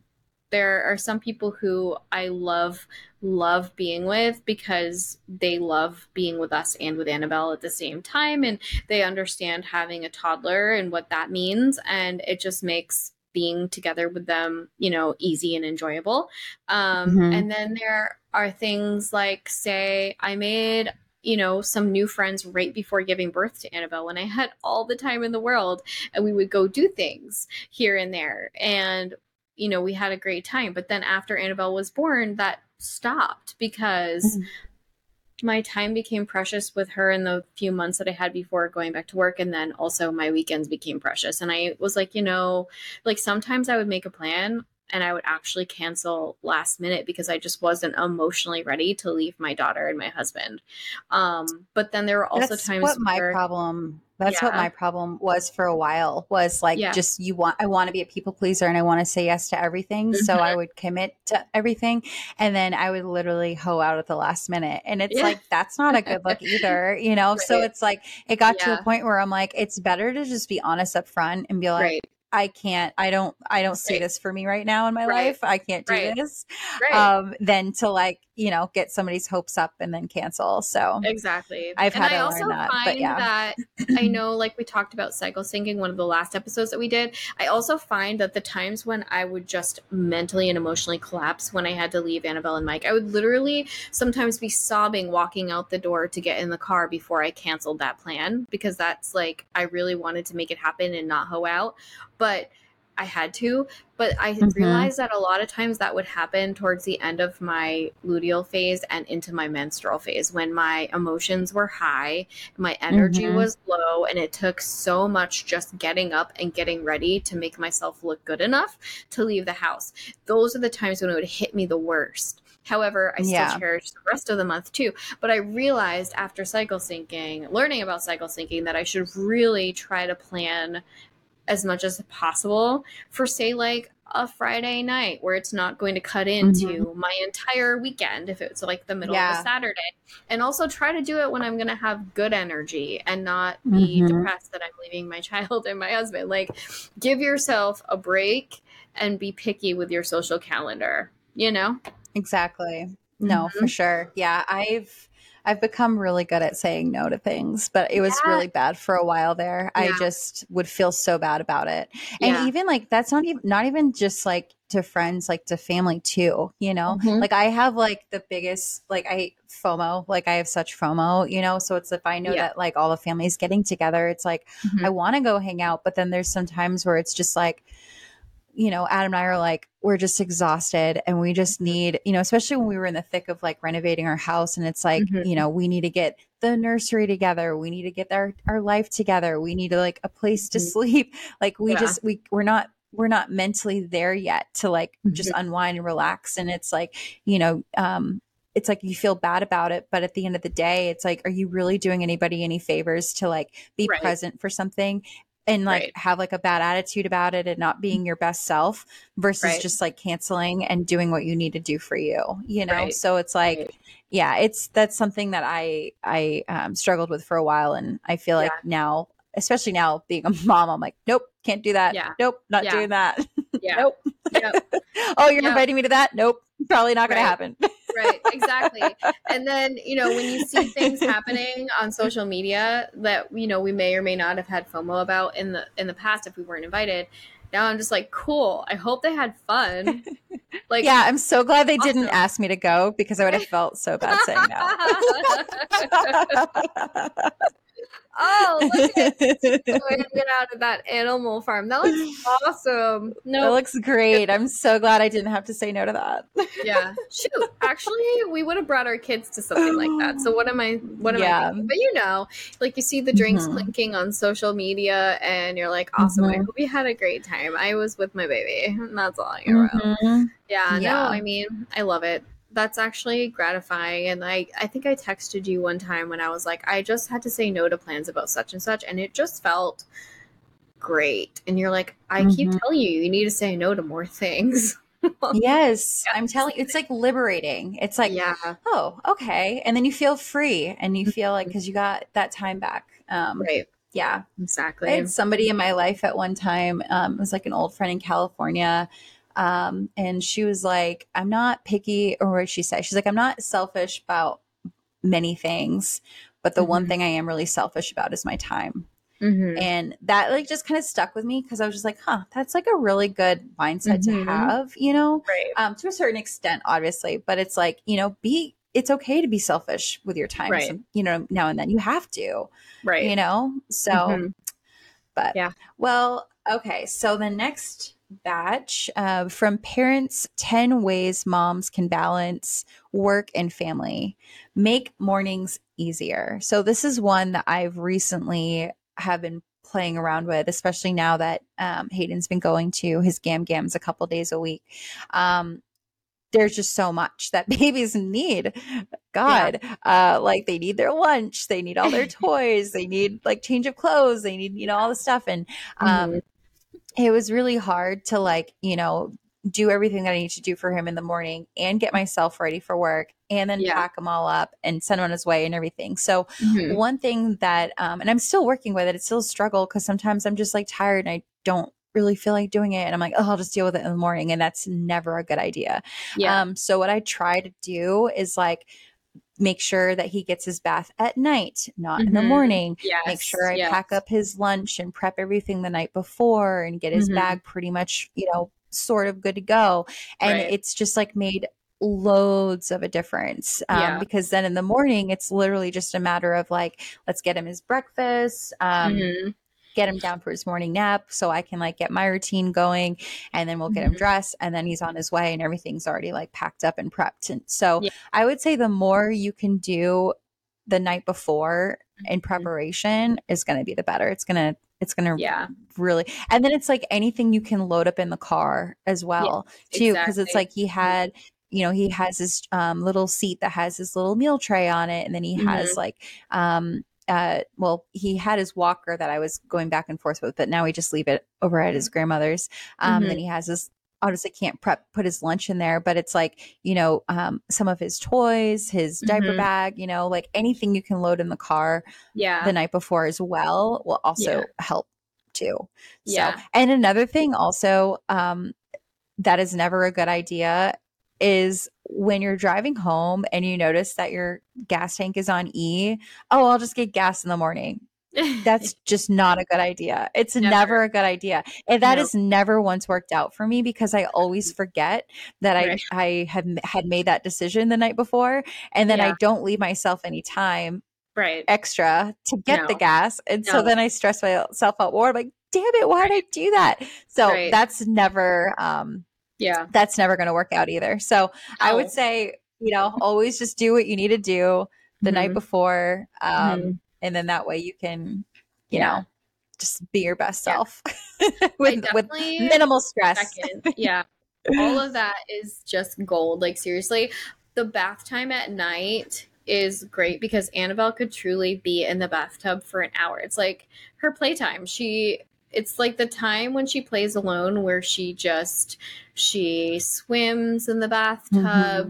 Speaker 2: There are some people who I love, love being with because they love being with us and with Annabelle at the same time. And they understand having a toddler and what that means. And it just makes being together with them, you know, easy and enjoyable. Um, mm-hmm. And then there are things like, say, I made you know, some new friends right before giving birth to Annabelle when I had all the time in the world and we would go do things here and there. And, you know, we had a great time. But then after Annabelle was born, that stopped because. Mm. My time became precious with her in the few months that I had before going back to work. And then also my weekends became precious. And I was like, you know, like sometimes I would make a plan and I would actually cancel last minute because I just wasn't emotionally ready to leave my daughter and my husband. Um, but then there were also
Speaker 1: That's
Speaker 2: times
Speaker 1: what my problem that's yeah. what my problem was for a while was like yeah. just you want I want to be a people pleaser and I want to say yes to everything. Mm-hmm. So I mm-hmm. would commit to everything and then I would literally hoe out at the last minute. And it's yeah. like that's not a good look either, you know? Right. So it's like it got to a point where I'm like, it's better to just be honest up front and be like, right. I can't, I don't, I don't see right. this for me right now in my right. life. I can't do right. this. Um, than to like, you know, get somebody's hopes up and then cancel. So
Speaker 2: exactly.
Speaker 1: I've had and to I also learn that, find but yeah.
Speaker 2: that I know, like we talked about cycle syncing, one of the last episodes that we did. I also find that the times when I would just mentally and emotionally collapse when I had to leave Annabelle and Mike, I would literally sometimes be sobbing walking out the door to get in the car before I canceled that plan because that's like I really wanted to make it happen and not hoe out but I had to. But I mm-hmm. realized that a lot of times that would happen towards the end of my luteal phase and into my menstrual phase when my emotions were high, my energy mm-hmm. was low, and it took so much just getting up and getting ready to make myself look good enough to leave the house. Those are the times when it would hit me the worst. However, I still yeah. cherish the rest of the month too. But I realized after cycle syncing, learning about cycle syncing, that I should really try to plan as much as possible for say like a Friday night where it's not going to cut into mm-hmm. my entire weekend if it's like the middle yeah. of a Saturday. And also try to do it when I'm going to have good energy and not be mm-hmm. depressed that I'm leaving my child and my husband. Like give yourself a break and be picky with your social calendar, you know?
Speaker 1: Exactly. No, mm-hmm. for sure. Yeah, I've I've become really good at saying no to things, but it was yeah. really bad for a while there. Yeah. I just would feel so bad about it. And yeah. even like that's not even not even just like to friends, like to family too, you know? Mm-hmm. Like I have like the biggest like I FOMO, like I have such FOMO, you know? So it's if I know that like all the family's getting together, it's like mm-hmm. I want to go hang out, but then there's some times where it's just like you know, Adam and I are like, we're just exhausted and we just need, you know, especially when we were in the thick of like renovating our house and it's like, mm-hmm. you know, we need to get the nursery together. We need to get our, our life together. We need to like a place to mm-hmm. sleep. Like we yeah. just, we, we're not, we're not mentally there yet to like mm-hmm. just unwind and relax. And it's like, you know, um, it's like you feel bad about it but at the end of the day it's like are you really doing anybody any favors to like be right. present for something and like right. have like a bad attitude about it and not being your best self versus right. just like canceling and doing what you need to do for you you know right. so it's like yeah it's that's something that i i um, struggled with for a while and i feel like yeah. now especially now being a mom i'm like nope can't do that yeah. nope not yeah. doing that yeah. nope yep. oh you're yep. inviting me to that nope probably not gonna happen
Speaker 2: right exactly. And then you know when you see things happening on social media that you know we may or may not have had fomo about in the in the past if we weren't invited now i'm just like cool i hope they had fun.
Speaker 1: Like yeah i'm so glad they awesome. didn't ask me to go because i would have felt so bad saying
Speaker 2: no oh, look at it. Going to get out of that animal farm. That looks awesome.
Speaker 1: No, that looks great. I'm so glad I didn't have to say no to that.
Speaker 2: yeah, shoot. Actually, we would have brought our kids to something like that. So what am I? What am yeah. I? Thinking? But you know, like you see the drinks mm-hmm. clinking on social media, and you're like, awesome. Mm-hmm. I hope you had a great time. I was with my baby. And That's all I wrote. Mm-hmm. Yeah, yeah. No, I mean, I love it that's actually gratifying and I, I think i texted you one time when i was like i just had to say no to plans about such and such and it just felt great and you're like i mm-hmm. keep telling you you need to say no to more things
Speaker 1: yes, I'm telling you, it's like liberating. It's like,
Speaker 2: yeah.
Speaker 1: oh, okay. And then you feel free and you feel like, because you got that time back. Um,
Speaker 2: Right.
Speaker 1: Yeah.
Speaker 2: Exactly.
Speaker 1: I had somebody in my life at one time, um, it was like an old friend in California. Um, and she was like, I'm not picky, or what she said, She's like, I'm not selfish about many things, but the one
Speaker 2: Mhm.
Speaker 1: thing I am really selfish about is my time.
Speaker 2: Mhm.
Speaker 1: And that like just kind of stuck with me because I was just like, huh, that's like a really good mindset
Speaker 2: Mhm.
Speaker 1: to have, you know,
Speaker 2: Right.
Speaker 1: um, to a certain extent, obviously. But it's like, you know, be it's okay to be selfish with your time,
Speaker 2: Right.
Speaker 1: some- you know, now and then. You have to,
Speaker 2: Right.
Speaker 1: you know. So,
Speaker 2: Mhm.
Speaker 1: but
Speaker 2: Yeah.
Speaker 1: well, okay. So the next batch uh, from parents 10 ways moms can balance work and family. Make mornings easier. So this is one that i've recently have been playing around with especially now that um, hayden's been going to his gam gams a couple days a week. Um, there's just so much that babies need. God uh like they need their lunch they need all their toys they need like change of clothes they need you know all the stuff. And um
Speaker 2: Mhm.
Speaker 1: It was really hard to like you know do everything that i need to do for him in the morning and get myself ready for work and then
Speaker 2: Yeah.
Speaker 1: pack him all up and send him on his way and everything so
Speaker 2: Mhm.
Speaker 1: one thing that um and i'm still working with it it's still a struggle because sometimes i'm just like tired and i don't really feel like doing it and i'm like oh i'll just deal with it in the morning and that's never a good idea
Speaker 2: Yeah.
Speaker 1: um, so what I try to do is like make sure that he gets his bath at night, not in the
Speaker 2: Mhm.
Speaker 1: morning.
Speaker 2: yes.
Speaker 1: Make sure I
Speaker 2: yes.
Speaker 1: pack up his lunch and prep everything the night before and get his
Speaker 2: Mhm.
Speaker 1: bag pretty much, you know, sort of good to go. And
Speaker 2: Right.
Speaker 1: it's just like made loads of a difference um,
Speaker 2: Yeah.
Speaker 1: because then in the morning it's literally just a matter of like let's get him his breakfast um,
Speaker 2: Mhm.
Speaker 1: Get him down for his morning nap so I can like get my routine going and then we'll get him
Speaker 2: Mhm.
Speaker 1: dressed and then he's on his way and everything's already like packed up and prepped. And so
Speaker 2: Yeah.
Speaker 1: I would say the more you can do the night before in
Speaker 2: Mhm.
Speaker 1: preparation is going to be the better. It's going to it's going to
Speaker 2: Yeah.
Speaker 1: really and then it's like anything you can load up in the car as well too because it's like he had you know he has his um, little seat that has his little meal tray on it and then he has
Speaker 2: Mhm.
Speaker 1: like um uh well he had his walker that i was going back and forth with but now we just leave it over at his grandmother's um
Speaker 2: Mhm.
Speaker 1: then he has this obviously can't prep put his lunch in there but it's like you know um some of his toys his diaper
Speaker 2: Mhm.
Speaker 1: bag you know like anything you can load in the car
Speaker 2: Yeah.
Speaker 1: the night before as well will also
Speaker 2: Yeah.
Speaker 1: help too.
Speaker 2: Yeah.
Speaker 1: So, and another thing also um, that is never a good idea is when you're driving home and you notice that your gas tank is on E. Oh, I'll just get gas in the morning. That's just not a good idea. It's never,
Speaker 2: Never.
Speaker 1: a good idea. And that
Speaker 2: No.
Speaker 1: has never once worked out for me because I always forget that
Speaker 2: Right.
Speaker 1: I I have had made that decision the night before and then I don't leave myself any time
Speaker 2: right.
Speaker 1: extra to get the gas. And so then I stress myself out more. I'm like, damn it, why did I do that? So
Speaker 2: Right.
Speaker 1: that's never um
Speaker 2: Yeah.
Speaker 1: that's never gonna work out either. So I would say, you know, always just do what you need to do the night
Speaker 2: Mhm.
Speaker 1: before. Um
Speaker 2: Mhm.
Speaker 1: and then that way you can, you
Speaker 2: Yeah.
Speaker 1: know, just be your best
Speaker 2: Yeah.
Speaker 1: self with with minimal stress.
Speaker 2: second. Yeah. All of that is just gold. Like seriously, the bath time at night is great because Annabelle could truly be in the bathtub for an hour. It's like her playtime. She it's like the time when she plays alone where she just she swims in the bathtub.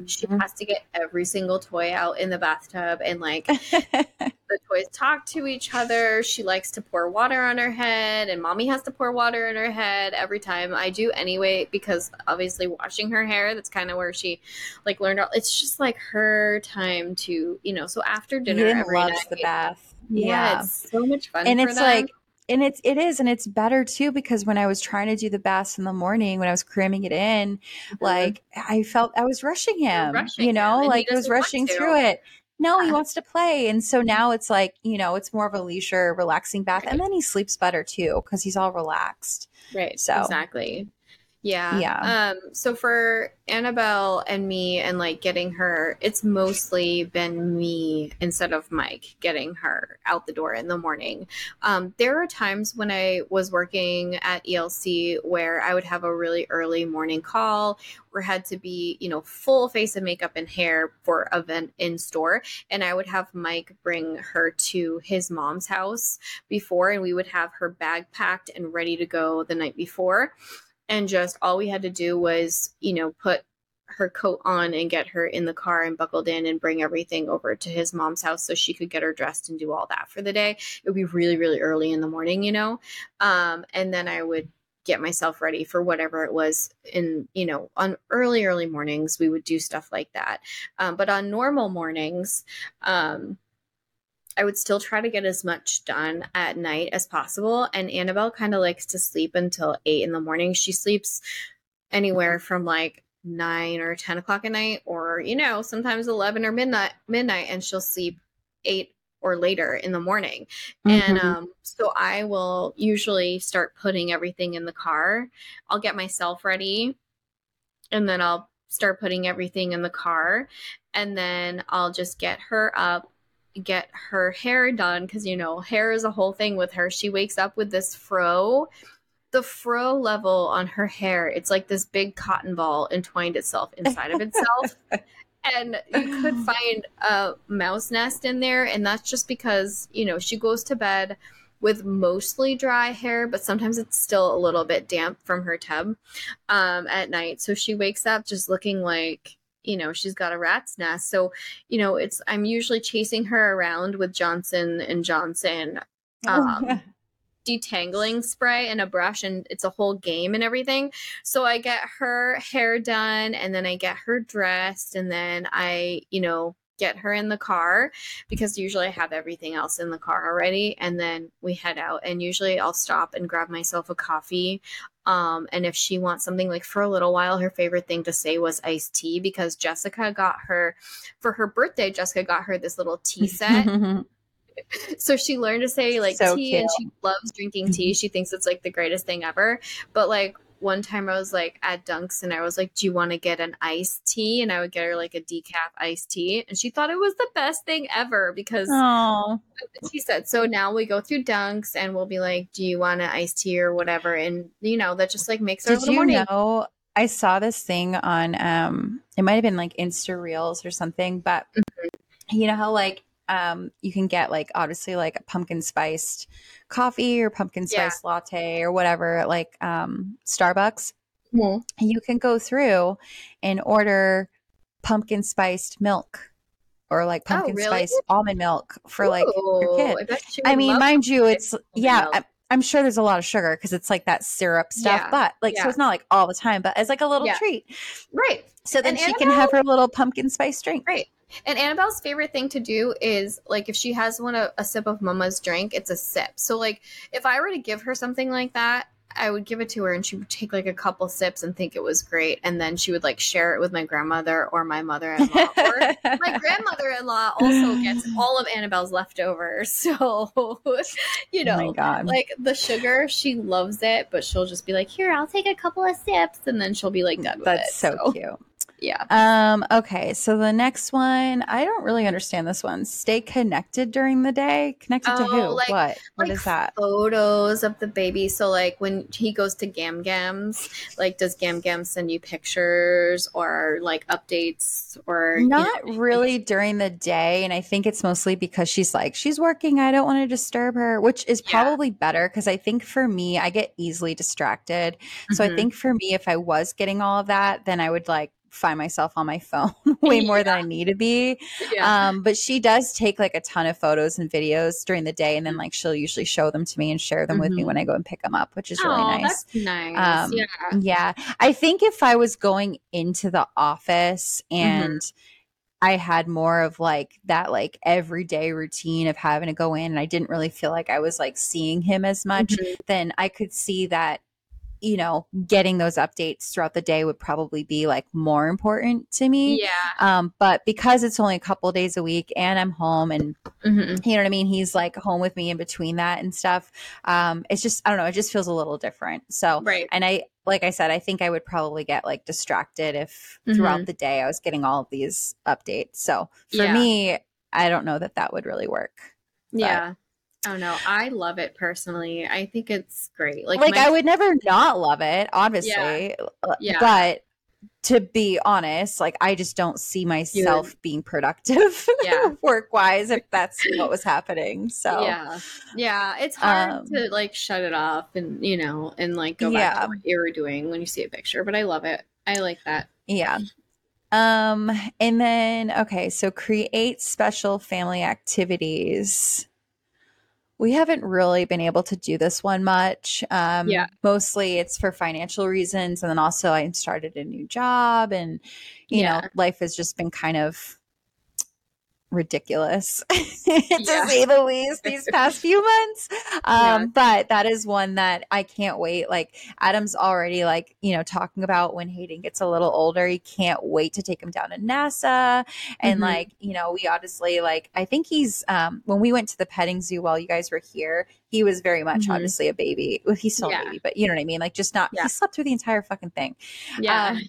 Speaker 1: Mhm.
Speaker 2: She has to get every single toy out in the bathtub and like the toys talk to each other. She likes to pour water on her head, and mommy has to pour water in her head every time. I do anyway because obviously washing her hair. That's kind of where she like learned. All, it's just like her time to you know. So after dinner, every
Speaker 1: loves
Speaker 2: night,
Speaker 1: the bath.
Speaker 2: Yeah,
Speaker 1: Yeah.
Speaker 2: it's so much fun.
Speaker 1: and it's
Speaker 2: them.
Speaker 1: like and it's it is and it's better too because when i was trying to do the baths in the morning when i was cramming it in
Speaker 2: Mhm.
Speaker 1: like i felt i was rushing him
Speaker 2: rushing
Speaker 1: you know
Speaker 2: he
Speaker 1: like i was rushing through it no he wants to play and so now it's like you know it's more of a leisure relaxing bath and then he sleeps better too because he's all relaxed
Speaker 2: Right.
Speaker 1: So-
Speaker 2: exactly. Yeah.
Speaker 1: Yeah.
Speaker 2: Um, so for Annabelle and me and like getting her, it's mostly been me instead of Mike getting her out the door in the morning. Um, there are times when I was working at ELC where I would have a really early morning call or had to be, you know, full face of makeup and hair for event in store. And I would have Mike bring her to his mom's house before and we would have her bag packed and ready to go the night before and just all we had to do was, you know, put her coat on and get her in the car and buckled in and bring everything over to his mom's house so she could get her dressed and do all that for the day. It would be really, really early in the morning, you know? Um, and then I would get myself ready for whatever it was in you know on early early mornings we would do stuff like that um, but on normal mornings um, i would still try to get as much done at night as possible and annabelle kind of likes to sleep until 8 in the morning she sleeps anywhere from like 9 or 10 o'clock at night or you know sometimes 11 or midnight midnight and she'll sleep 8 or later in the morning. Mm-hmm. And um, so I will usually start putting everything in the car. I'll get myself ready and then I'll start putting everything in the car. And then I'll just get her up, get her hair done. Cause you know, hair is a whole thing with her. She wakes up with this fro the fro level on her hair, it's like this big cotton ball entwined itself inside of itself. and you could find a mouse nest in there and that's just because you know she goes to bed with mostly dry hair but sometimes it's still a little bit damp from her tub um, at night so she wakes up just looking like you know she's got a rat's nest so you know it's i'm usually chasing her around with johnson and johnson um, detangling spray and a brush and it's a whole game and everything. So I get her hair done and then I get her dressed and then I, you know, get her in the car because usually I have everything else in the car already and then we head out and usually I'll stop and grab myself a coffee um, and if she wants something like for a little while her favorite thing to say was iced tea because Jessica got her for her birthday Jessica got her this little tea set so she learned to say like so tea cute. and she loves drinking tea. Mm-hmm. She thinks it's like the greatest thing ever. But like one time I was like at Dunks and I was like, Do you want to get an iced tea? And I would get her like a decaf iced tea. And she thought it was the best thing ever because Aww. she said, So now we go through Dunks and we'll be like, Do you want an iced tea or whatever? And you know, that just like makes our Did
Speaker 1: you
Speaker 2: morning.
Speaker 1: know I saw this thing on um it might have been like Insta Reels or something, but mm-hmm. you know how like um, you can get like obviously like a pumpkin spiced coffee or pumpkin spiced yeah. latte or whatever like um, Starbucks. Mm-hmm. You can go through and order pumpkin spiced milk or like oh, pumpkin oh, really? spiced almond milk for Ooh, like your kid. I, I mean, mind you, it's yeah. I, I'm sure there's a lot of sugar because it's like that syrup stuff, yeah, but like, yeah. so it's not like all the time, but as like a little yeah. treat.
Speaker 2: Right.
Speaker 1: So then and she Annabelle, can have her little pumpkin spice drink.
Speaker 2: Right. And Annabelle's favorite thing to do is like if she has one a, a sip of mama's drink, it's a sip. So like if I were to give her something like that, I would give it to her and she would take like a couple sips and think it was great. And then she would like share it with my grandmother or my mother in law. or my grandmother in law also gets all of Annabelle's leftovers. So, you oh know, oh like the sugar, she loves it, but she'll just be like, here, I'll take a couple of sips. And then she'll be like done with
Speaker 1: That's
Speaker 2: it.
Speaker 1: so, so cute.
Speaker 2: Yeah.
Speaker 1: Um, okay. So the next one, I don't really understand this one. Stay connected during the day. Connected oh, to who? Like, what? What
Speaker 2: like
Speaker 1: is that?
Speaker 2: Photos of the baby. So like when he goes to Gam Gams, like does Gam Gam send you pictures or like updates or
Speaker 1: not you know, really during the day. And I think it's mostly because she's like, she's working. I don't want to disturb her, which is probably yeah. better because I think for me, I get easily distracted. So mm-hmm. I think for me, if I was getting all of that, then I would like find myself on my phone way more yeah. than I need to be. Yeah. Um, but she does take like a ton of photos and videos during the day, and then like she'll usually show them to me and share them mm-hmm. with me mm-hmm. when I go and pick them up, which is really
Speaker 2: oh,
Speaker 1: nice.
Speaker 2: nice. Um, yeah.
Speaker 1: Yeah. I think if I was going into the office and mm-hmm. I had more of like that like everyday routine of having to go in and I didn't really feel like I was like seeing him as much, mm-hmm. then I could see that you know, getting those updates throughout the day would probably be like more important to me.
Speaker 2: Yeah.
Speaker 1: Um, but because it's only a couple days a week and I'm home and mm-hmm. you know what I mean, he's like home with me in between that and stuff. Um, it's just I don't know, it just feels a little different. So
Speaker 2: right.
Speaker 1: and I like I said, I think I would probably get like distracted if mm-hmm. throughout the day I was getting all of these updates. So for yeah. me, I don't know that that would really work.
Speaker 2: But. Yeah. Oh no, I love it personally. I think it's great. Like,
Speaker 1: like my- I would never not love it, obviously. Yeah. Uh, yeah. But to be honest, like I just don't see myself being productive
Speaker 2: Yeah.
Speaker 1: work wise if that's what was happening. So
Speaker 2: Yeah. Yeah. It's hard
Speaker 1: Um,
Speaker 2: to like shut it off and, you know, and like go back
Speaker 1: Yeah.
Speaker 2: to what you were doing when you see a picture. But I love it. I like that.
Speaker 1: yeah. Um and then okay, so create special family activities. We haven't really been able to do this one much. Um
Speaker 2: Yeah.
Speaker 1: mostly it's for financial reasons and then also I started a new job and you
Speaker 2: Yeah.
Speaker 1: know, life has just been kind of ridiculous to
Speaker 2: Yeah.
Speaker 1: say the least these past few months um
Speaker 2: Yeah.
Speaker 1: but that is one that i can't wait like adam's already like you know talking about when hayden gets a little older he can't wait to take him down to nasa and
Speaker 2: Mhm.
Speaker 1: like you know we obviously like i think he's um when we went to the petting zoo while you guys were here he was very much
Speaker 2: Mhm.
Speaker 1: obviously a baby well, he's still
Speaker 2: Yeah.
Speaker 1: a baby but you know what i mean like just not he slept through the entire fucking thing
Speaker 2: Yeah.
Speaker 1: um,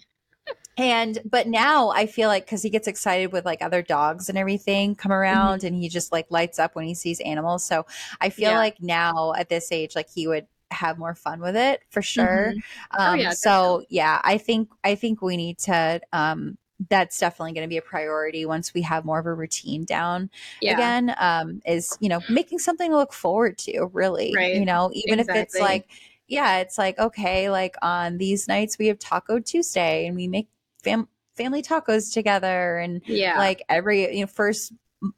Speaker 1: and but now I feel like because he gets excited with like other dogs and everything come
Speaker 2: Mm-hmm.
Speaker 1: around, and he just like lights up when he sees animals. So I feel
Speaker 2: Yeah.
Speaker 1: like now at this age, like he would have more fun with it for sure.
Speaker 2: Mhm. Oh,
Speaker 1: Um,
Speaker 2: yeah,
Speaker 1: so yeah, I think I think we need to. Um, that's definitely going to be a priority once we have more of a routine down
Speaker 2: yeah.
Speaker 1: again. Um, is you know making something to look forward to. Really,
Speaker 2: Right.
Speaker 1: you know, even if it's like yeah, it's like okay, like on these nights we have Taco Tuesday and we make fam- family tacos together and
Speaker 2: Yeah.
Speaker 1: like every you know first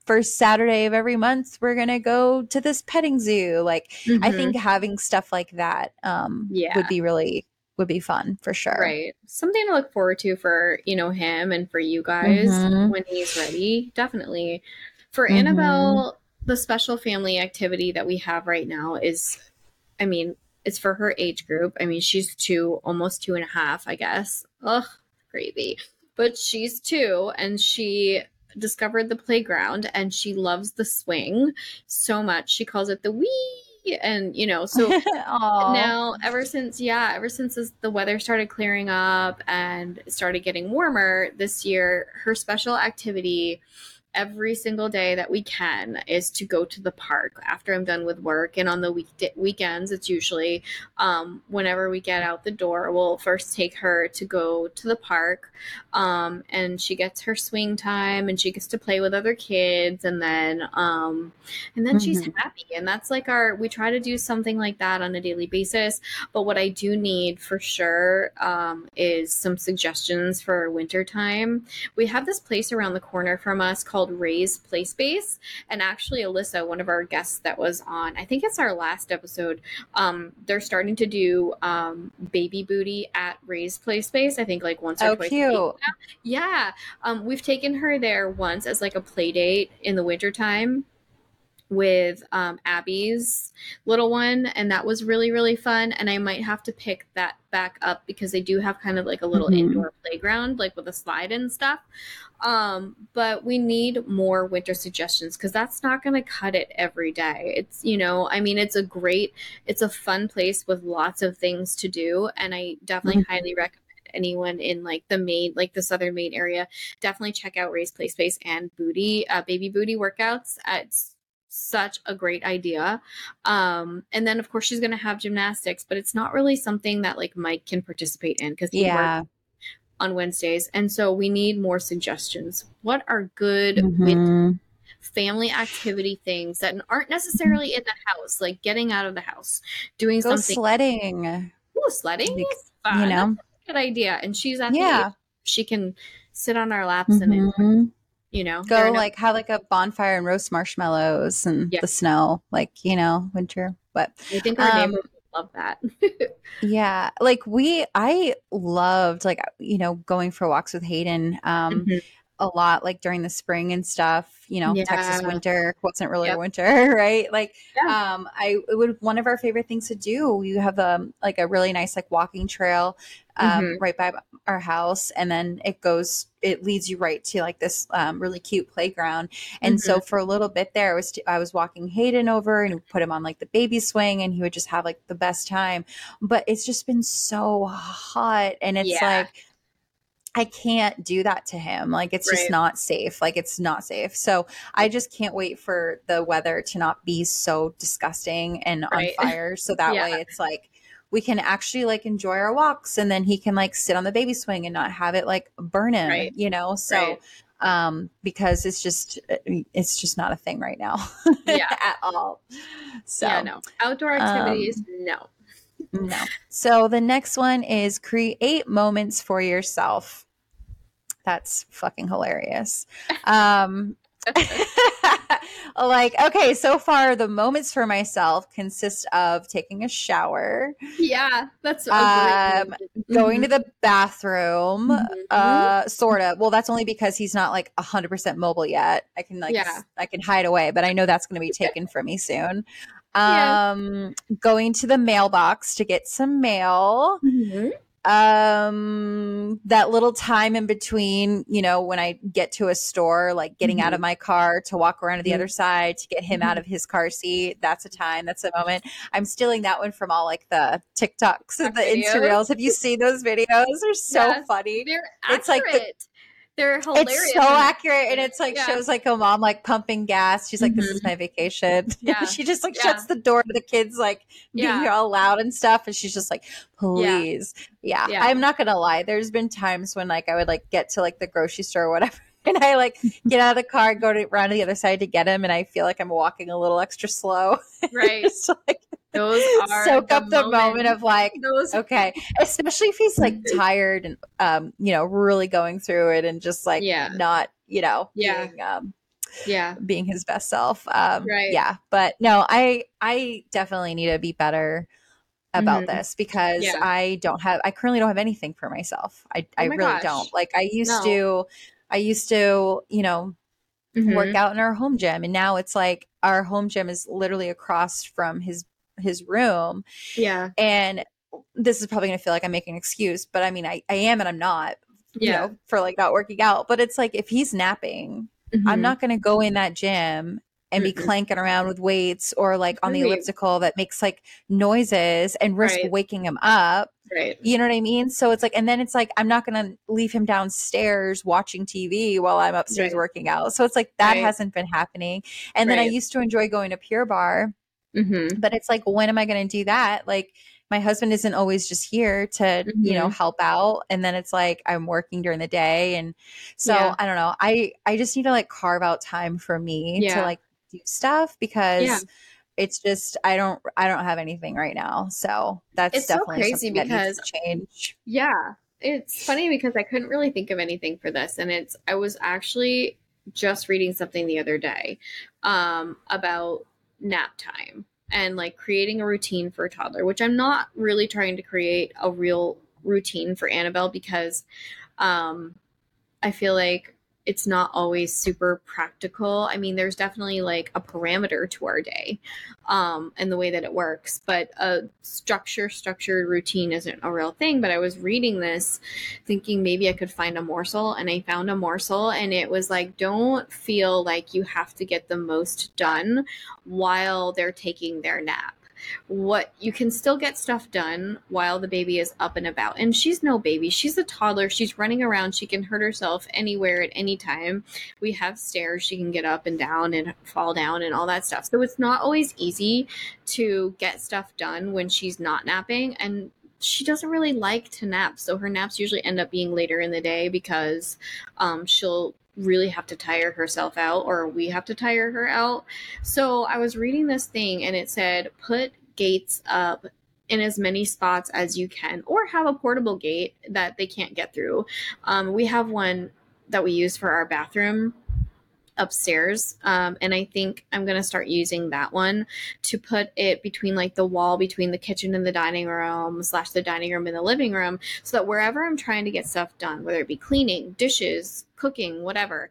Speaker 1: first Saturday of every month we're going to go to this petting zoo. Like I
Speaker 2: Mhm.
Speaker 1: think having stuff like that um
Speaker 2: Yeah.
Speaker 1: would be really would be fun for sure.
Speaker 2: Right. Something to look forward to for, you know, him and for you guys
Speaker 1: Mhm.
Speaker 2: when he's ready. Definitely. For
Speaker 1: Mhm.
Speaker 2: Annabelle, the special family activity that we have right now is, I mean, it's for her age group. I mean, she's two, almost two and a half, I guess. Ugh, crazy. But she's two and she discovered the playground and she loves the swing so much. She calls it the wee. And, you know, so now ever since yeah ever since this, the weather started clearing up and started getting warmer this year her special activity every single day that we can is to go to the park after i'm done with work. And on the week weekends it's usually um, whenever we get out the door we'll first take her to go to the park um, and she gets her swing time and she gets to play with other kids and then um, and then she's
Speaker 1: Mhm.
Speaker 2: happy. And that's like our we try to do something like that on a daily basis. But what i do need for sure um, is some suggestions for winter time we have this place around the corner from us called ray's play space and actually alyssa one of our guests that was on i think it's our last episode um, they're starting to do um, baby booty at ray's play space i think like once or
Speaker 1: Oh,
Speaker 2: twice
Speaker 1: cute.
Speaker 2: yeah. Um, we've taken her there once as like a play date in the wintertime with um, Abby's little one, and that was really, really fun. And I might have to pick that back up because they do have kind of like a little
Speaker 1: Mhm.
Speaker 2: indoor playground, like with a slide and stuff. Um, but we need more winter suggestions because that's not going to cut it every day. It's, you know, I mean, it's a great, it's a fun place with lots of things to do. And I definitely
Speaker 1: Mhm.
Speaker 2: highly recommend anyone in like the Maine like the southern Maine area, definitely check out Ray's Play Space and Booty, uh, Baby Booty workouts. Uh, It's such a great idea. Um, and then of course she's going to have gymnastics, but it's not really something that like Mike can participate in because
Speaker 1: Yeah.
Speaker 2: on Wednesdays. And so we need more suggestions. What are good
Speaker 1: Mhm.
Speaker 2: family activity things that aren't necessarily in the house, like getting out of the house, doing
Speaker 1: Go
Speaker 2: something.
Speaker 1: sledding.
Speaker 2: Ooh, sledding fun.
Speaker 1: You know?
Speaker 2: Good idea. And she's at the
Speaker 1: Yeah.
Speaker 2: she can sit on our laps and enjoy,
Speaker 1: Mhm.
Speaker 2: You know
Speaker 1: Go
Speaker 2: a-
Speaker 1: like have like a bonfire and roast marshmallows and
Speaker 2: Yeah.
Speaker 1: the snow, like you know, winter. But
Speaker 2: I think our
Speaker 1: um,
Speaker 2: neighbors would love that.
Speaker 1: yeah, like we, I loved like you know going for walks with Hayden. Um,
Speaker 2: Mhm.
Speaker 1: A lot like during the spring and stuff you know texas winter wasn't really
Speaker 2: Yep.
Speaker 1: winter right like
Speaker 2: Yeah.
Speaker 1: um i it would one of our favorite things to do you have um like a really nice like walking trail um
Speaker 2: Mhm.
Speaker 1: right by our house and then it goes it leads you right to like this um, really cute playground and so
Speaker 2: Mm-hmm.
Speaker 1: for a little bit there I was i was walking hayden over and put him on like the baby swing and he would just have like the best time but it's just been so hot and it's
Speaker 2: Yeah.
Speaker 1: like I can't do that to him. Like it's just not safe. Like it's not safe. So I just can't wait for the weather to not be so disgusting and
Speaker 2: Right.
Speaker 1: on fire. So that
Speaker 2: Yeah.
Speaker 1: way it's like we can actually like enjoy our walks and then he can like sit on the baby swing and not have it like burn him,
Speaker 2: Right.
Speaker 1: you know? So,
Speaker 2: Right.
Speaker 1: um, because it's just, it's just not a thing right now
Speaker 2: Yeah.
Speaker 1: at all. So,
Speaker 2: yeah, no. Outdoor activities, no.
Speaker 1: No. So the next one is create moments for yourself. That's fucking hilarious. Um, like, okay, so far the moments for myself consist of taking a shower,
Speaker 2: Yeah, that's
Speaker 1: Um, going to the bathroom,
Speaker 2: Mhm.
Speaker 1: uh, sort of. Well, that's only because he's not like a hundred percent mobile yet. I can like,
Speaker 2: Yeah.
Speaker 1: I can hide away, but I know that's going to be taken from me soon.
Speaker 2: Yeah.
Speaker 1: Um, going to the mailbox to get some mail.
Speaker 2: Mhm.
Speaker 1: um that little time in between you know when i get to a store like getting out of
Speaker 2: Mm-hmm.
Speaker 1: my car to walk around to the
Speaker 2: Mhm.
Speaker 1: other side to get him out of his car seat that's a time that's a moment i'm stealing that one from all like the tiktoks and the insta reels have you seen those videos they're so
Speaker 2: Yes.
Speaker 1: funny
Speaker 2: They're
Speaker 1: It's like
Speaker 2: accurate.
Speaker 1: the-
Speaker 2: They're hilarious.
Speaker 1: it's so accurate and it's like
Speaker 2: Yeah.
Speaker 1: shows like a mom like pumping gas she's like this is
Speaker 2: Mhm.
Speaker 1: my vacation
Speaker 2: Yeah.
Speaker 1: she just like
Speaker 2: Yeah.
Speaker 1: shuts the door to the kids like being all loud and stuff and she's just like please yeah. I'm not gonna lie there's been times when like i would like get to like the grocery store or whatever and i like get out of the car and go to around to the other side to get him and i feel like i'm walking a little extra slow
Speaker 2: Right.
Speaker 1: just like
Speaker 2: Those are
Speaker 1: soak up the moment
Speaker 2: moments.
Speaker 1: of like
Speaker 2: those.
Speaker 1: okay especially if he's like tired and um you know really going through it and just like
Speaker 2: Yeah.
Speaker 1: not you know
Speaker 2: Yeah.
Speaker 1: being um
Speaker 2: Yeah.
Speaker 1: being his best self um
Speaker 2: Right.
Speaker 1: yeah but no i i definitely need to be better about
Speaker 2: Mhm.
Speaker 1: this because
Speaker 2: Yeah.
Speaker 1: i don't have i currently don't have anything for myself i i
Speaker 2: Oh my
Speaker 1: really
Speaker 2: gosh.
Speaker 1: don't like i used
Speaker 2: No.
Speaker 1: to i used to you know
Speaker 2: Mhm.
Speaker 1: work out in our home gym and now it's like our home gym is literally across from his his room
Speaker 2: Yeah.
Speaker 1: and this is probably going to feel like I'm making an excuse, but I mean, I, I am and I'm not, you know, for like not working out. But it's like if he's napping, I'm
Speaker 2: Mhm.
Speaker 1: not going to go in that gym and be
Speaker 2: Mm-mm.
Speaker 1: clanking around with weights or like on the elliptical that makes like noises and risk
Speaker 2: Right.
Speaker 1: waking him up.
Speaker 2: Right.
Speaker 1: You know what I mean? So it's like, and then it's like, I'm not going to leave him downstairs watching TV while I'm upstairs
Speaker 2: Right.
Speaker 1: working out. So it's like, that
Speaker 2: Right.
Speaker 1: hasn't been happening. And then I used to enjoy going to Pure Barre
Speaker 2: Mm-hmm.
Speaker 1: but it's like when am i going to do that like my husband isn't always just here to you know
Speaker 2: Mhm.
Speaker 1: help out and then it's like i'm working during the day and so
Speaker 2: Yeah.
Speaker 1: i don't know i i just need to like carve out time for me to like do stuff because
Speaker 2: Yeah.
Speaker 1: it's just i don't i don't have anything right now so that's
Speaker 2: It's so
Speaker 1: definitely
Speaker 2: crazy
Speaker 1: that needs
Speaker 2: because-
Speaker 1: change
Speaker 2: Yeah. It's funny because I couldn't really think of anything for this. And it's, I was actually just reading something the other day um, about nap time and like creating a routine for a toddler, which I'm not really trying to create a real routine for Annabelle because um, I feel like it's not always super practical. I mean, there's definitely like a parameter to our day um, and the way that it works, but a structure, structured routine isn't a real thing. But I was reading this thinking maybe I could find a morsel, and I found a morsel, and it was like, don't feel like you have to get the most done while they're taking their nap what you can still get stuff done while the baby is up and about. And she's no baby. She's a toddler. She's running around. She can hurt herself anywhere at any time. We have stairs. She can get up and down and fall down and all that stuff. So it's not always easy to get stuff done when she's not napping. And she doesn't really like to nap so her naps usually end up being later in the day because um, she'll really have to tire herself out or we have to tire her out so I was reading this thing and it said put gates up in as many spots as you can or have a portable gate that they can't get through. Um, we have one that we use for our bathroom upstairs um, and i think i'm going to start using that one to put it between like the wall between the kitchen and the dining room slash the dining room and the living room so that wherever i'm trying to get stuff done whether it be cleaning dishes cooking whatever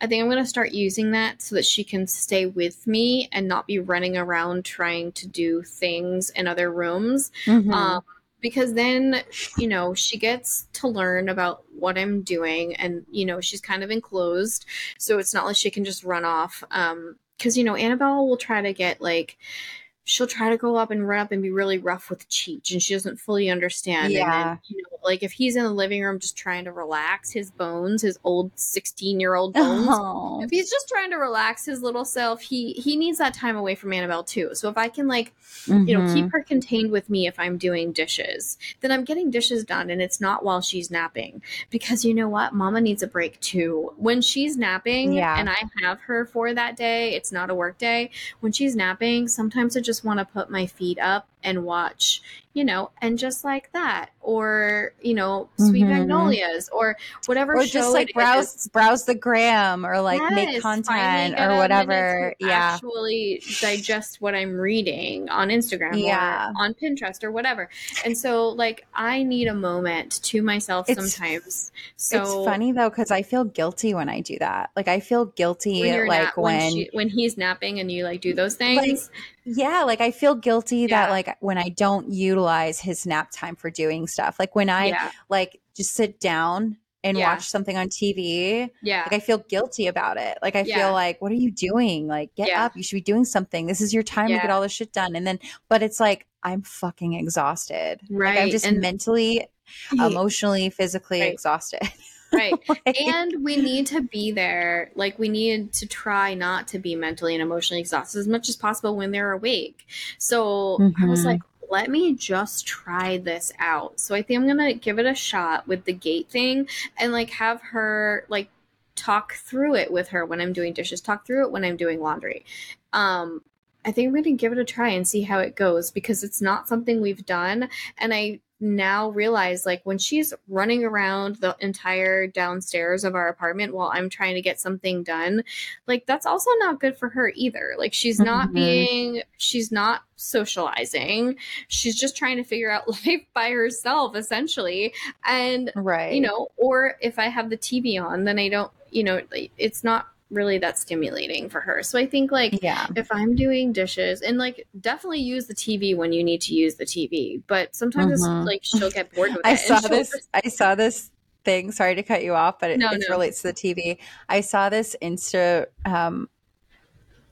Speaker 2: I think I'm going to start using that so that she can stay with me and not be running around trying to do things in other rooms.
Speaker 1: Mhm.
Speaker 2: Um, because then, you know, she gets to learn about what I'm doing and, you know, she's kind of enclosed. So it's not like she can just run off. Um, because, you know, Annabelle will try to get like, she'll try to go up and run up and be really rough with Cheech and she doesn't fully understand. And
Speaker 1: Yeah.
Speaker 2: then, you know, like if he's in the living room just trying to relax his bones, his old 16 year old bones,
Speaker 1: Oh.
Speaker 2: if he's just trying to relax his little self, he he needs that time away from Annabelle too. So if I can like you know keep mm-hmm. her contained with me if I'm doing dishes, then I'm getting dishes done, and it's not while she's napping because you know what, Mama needs a break too. When she's napping,
Speaker 1: Yeah.
Speaker 2: and I have her for that day, it's not a work day. When she's napping, sometimes I just want to put my feet up and watch, you know, and just like that, or you know, Sweet
Speaker 1: Mhm.
Speaker 2: Magnolias, or whatever
Speaker 1: or just like browse
Speaker 2: is.
Speaker 1: browse the gram or like make content
Speaker 2: finally get a
Speaker 1: or whatever yeah
Speaker 2: Actually digest what I'm reading on Instagram
Speaker 1: Yeah.
Speaker 2: or on Pinterest or whatever. And so like I need a moment to myself
Speaker 1: It's-
Speaker 2: sometimes. So
Speaker 1: it's funny though because i feel guilty when i do that like i feel guilty
Speaker 2: when
Speaker 1: like
Speaker 2: nap-
Speaker 1: when,
Speaker 2: when, she, when he's napping and you like do those things.
Speaker 1: yeah like i feel guilty that like when i don't utilize his nap time for doing stuff like when i
Speaker 2: yeah.
Speaker 1: like just sit down and
Speaker 2: Yeah.
Speaker 1: watch something on tv
Speaker 2: Yeah.
Speaker 1: like i feel guilty about it like i
Speaker 2: Yeah.
Speaker 1: feel like what are you doing like get
Speaker 2: Yeah.
Speaker 1: up you should be doing something this is your time to get all this shit done and then but it's like i'm fucking exhausted like i'm just
Speaker 2: and-
Speaker 1: mentally emotionally physically
Speaker 2: Right.
Speaker 1: exhausted
Speaker 2: right.
Speaker 1: Like-
Speaker 2: and we need to be there. Like we need to try not to be mentally and emotionally exhausted as much as possible when they're awake. So i was
Speaker 1: Mhm.
Speaker 2: like let me just try this out. So i think i'm gonna give it a shot with the gate thing and like have her like talk through it with her when i'm doing dishes talk through it when i'm doing laundry. Um i think i'm gonna give it a try and see how it goes because it's not something we've done. And i now realize like when she's running around the entire downstairs of our apartment while I'm trying to get something done, like that's also not good for her either. Like she's not
Speaker 1: Mhm.
Speaker 2: being she's not socializing. She's just trying to figure out life by herself essentially. And
Speaker 1: right
Speaker 2: you know, or if I have the TV on, then I don't, you know, it's not really that stimulating for her. So I think like
Speaker 1: yeah
Speaker 2: if I'm doing dishes and like definitely use the TV when you need to use the TV, but sometimes it's like she'll get bored with.
Speaker 1: I
Speaker 2: and
Speaker 1: saw this.
Speaker 2: just-
Speaker 1: I saw this thing. Sorry to cut you off, but it,
Speaker 2: No,
Speaker 1: it
Speaker 2: no.
Speaker 1: relates to the TV. I saw this Insta um,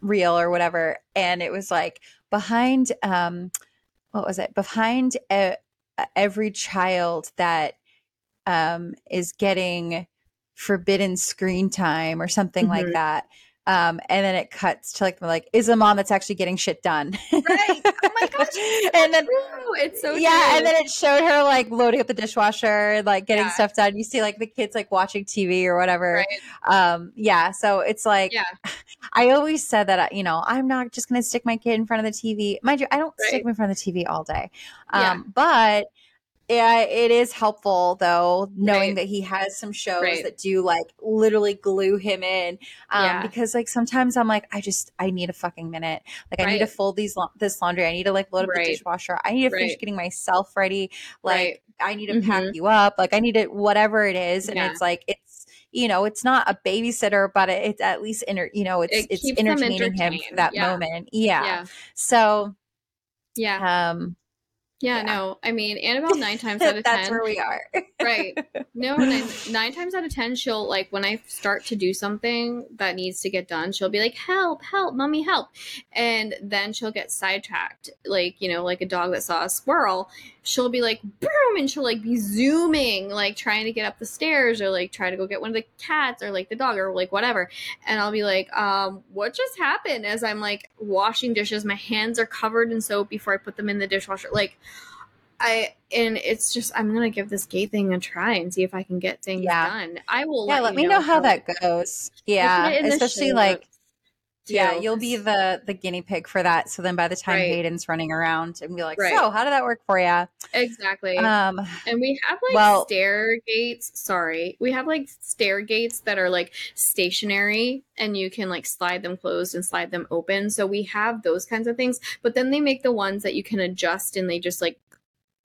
Speaker 1: reel or whatever, and it was like behind. Um, what was it? Behind e- every child that um, is getting forbidden screen time or something like
Speaker 2: Mhm.
Speaker 1: that. Um, and then it cuts to like like is a mom that's actually getting shit done.
Speaker 2: Right. Oh my gosh,
Speaker 1: and then
Speaker 2: true. It's so
Speaker 1: yeah,
Speaker 2: true.
Speaker 1: and then it showed her like loading up the dishwasher like getting
Speaker 2: Yeah.
Speaker 1: stuff done. You see like the kids like watching TV or whatever.
Speaker 2: Right.
Speaker 1: Um, yeah, so it's like
Speaker 2: Yeah.
Speaker 1: I always said that uh, you know I'm not just going to stick my kid in front of the TV. Mind you, I don't stick
Speaker 2: Right.
Speaker 1: him in front of the TV all day. Um,
Speaker 2: Yeah.
Speaker 1: but yeah, it is helpful though knowing
Speaker 2: Right.
Speaker 1: that he has some shows
Speaker 2: Right.
Speaker 1: that do like literally glue him in. Um,
Speaker 2: Yeah.
Speaker 1: because like sometimes I'm like I just I need a fucking minute. Like I need to fold these la- this laundry. I need to like load up
Speaker 2: Right.
Speaker 1: the dishwasher. I need to finish
Speaker 2: Right.
Speaker 1: getting myself ready. Like
Speaker 2: Right.
Speaker 1: I need to pack
Speaker 2: Mhm.
Speaker 1: you up. Like I need to whatever it is, and
Speaker 2: Yeah.
Speaker 1: it's like it's you know it's not a babysitter, but it, it's at least inter you know it's
Speaker 2: It
Speaker 1: it's entertaining him for that
Speaker 2: Yeah.
Speaker 1: moment. Yeah. So
Speaker 2: Yeah.
Speaker 1: um
Speaker 2: Yeah.
Speaker 1: yeah.
Speaker 2: No, I mean, Annabelle nine times out of
Speaker 1: that's
Speaker 2: ten.
Speaker 1: where we are.
Speaker 2: right. No, nine, nine times out of ten, she'll like when I start to do something that needs to get done, she'll be like, "Help! Help! Mommy, help!" And then she'll get sidetracked, like you know, like a dog that saw a squirrel. She'll be like, "Boom!" and she'll like be zooming, like trying to get up the stairs, or like try to go get one of the cats, or like the dog, or like whatever. And I'll be like, "Um, what just happened?" As I'm like washing dishes, my hands are covered in soap before I put them in the dishwasher, like. I and it's just I'm gonna give this gate thing a try and see if I can get things
Speaker 1: Yeah.
Speaker 2: done. I will.
Speaker 1: yeah,
Speaker 2: let,
Speaker 1: let me know how that goes. Yeah,
Speaker 2: it in the
Speaker 1: especially like yeah, you'll be the the guinea pig for that. So then by the time
Speaker 2: Right.
Speaker 1: Hayden's running around and be like,
Speaker 2: Right.
Speaker 1: so how did that work for you?
Speaker 2: exactly.
Speaker 1: Um,
Speaker 2: and we have like
Speaker 1: well-
Speaker 2: stair gates. Sorry, we have like stair gates that are like stationary, and you can like slide them closed and slide them open. So we have those kinds of things. But then they make the ones that you can adjust, and they just like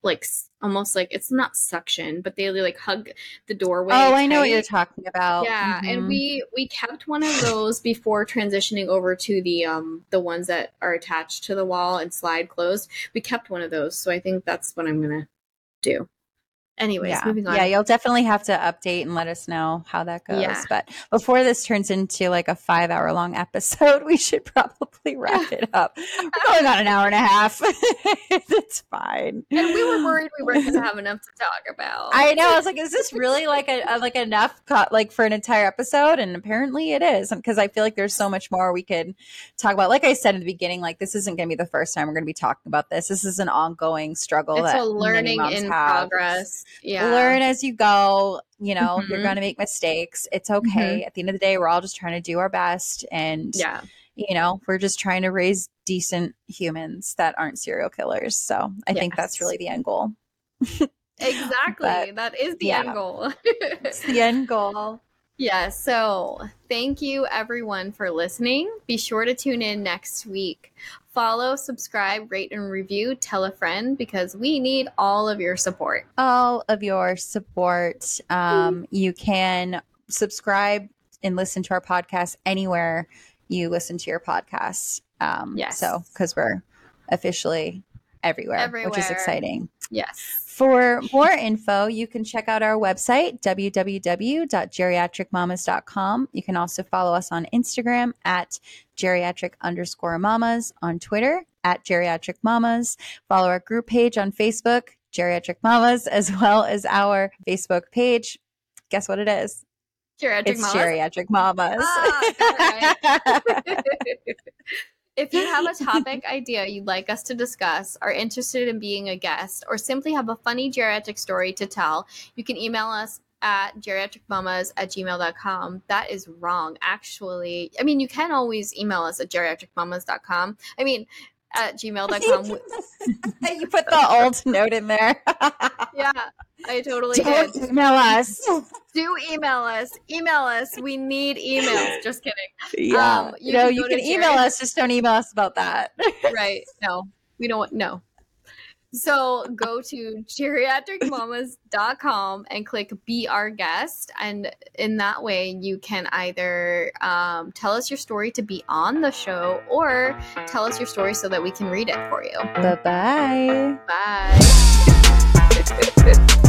Speaker 2: like almost like it's not suction, but they like hug the doorway.
Speaker 1: oh, I know what you're talking about.
Speaker 2: Yeah, and
Speaker 1: Mhm.
Speaker 2: we we kept one of those before transitioning over to the um the ones that are attached to the wall and slide closed. We kept one of those, so I think that's what I'm gonna do. Anyways,
Speaker 1: yeah.
Speaker 2: moving on.
Speaker 1: Yeah, you'll definitely have to update and let us know how that goes.
Speaker 2: Yeah.
Speaker 1: But before this turns into like a five hour long episode, we should probably wrap it up. We're going on an hour and a half. it's fine.
Speaker 2: and we were worried we weren't going to have enough to talk about.
Speaker 1: I know. I was like, is this really like a, a like enough cut like for an entire episode? And apparently it is, because I feel like there's so much more we could talk about. Like I said in the beginning, like this isn't going to be the first time we're going to be talking about this. This is an ongoing struggle.
Speaker 2: it's
Speaker 1: that
Speaker 2: a learning in
Speaker 1: have.
Speaker 2: progress. Yeah.
Speaker 1: Learn as you go. You know, you're
Speaker 2: Mhm.
Speaker 1: going to make mistakes. It's okay. At the end of the day, we're all just trying to do our best, and
Speaker 2: Yeah.
Speaker 1: you know, we're just trying to raise decent humans that aren't serial killers. So I think that's really the end goal.
Speaker 2: Exactly.
Speaker 1: But,
Speaker 2: that is the
Speaker 1: yeah.
Speaker 2: end goal.
Speaker 1: It's the end goal.
Speaker 2: Yeah, so thank you everyone for listening. Be sure to tune in next week. Follow, subscribe, rate, and review. Tell a friend because we need all of your support.
Speaker 1: all of your support. Um, you can subscribe and listen to our podcast anywhere you listen to your podcasts. Um,
Speaker 2: Yes.
Speaker 1: So, because we're officially everywhere, which is exciting.
Speaker 2: Yes.
Speaker 1: For more info, you can check out our website, www.geriatricmamas.com. You can also follow us on Instagram at geriatric underscore mamas, on Twitter at geriatric mamas. Follow our group page on Facebook, Geriatric Mamas, as well as our Facebook page. Guess what it is?
Speaker 2: Geriatric
Speaker 1: it's
Speaker 2: mamas.
Speaker 1: Geriatric Mamas.
Speaker 2: Ah, If you have a topic idea you'd like us to discuss, are interested in being a guest, or simply have a funny geriatric story to tell, you can email us at geriatricmamas at gmail.com. That is wrong, actually. I mean, you can always email us at geriatricmamas.com. I mean, at gmail.com.
Speaker 1: you put the old note in there.
Speaker 2: yeah, I totally.
Speaker 1: Don't email us.
Speaker 2: Do email us. Email us. We need emails. Just kidding.
Speaker 1: Yeah.
Speaker 2: Um, you
Speaker 1: no,
Speaker 2: can
Speaker 1: you can email us. Just don't email us about that.
Speaker 2: right. No, we don't. No. So go to geriatricmamas.com and click be our guest. And in that way, you can either um, tell us your story to be on the show or tell us your story so that we can read it for you.
Speaker 1: Bye bye.
Speaker 2: Bye.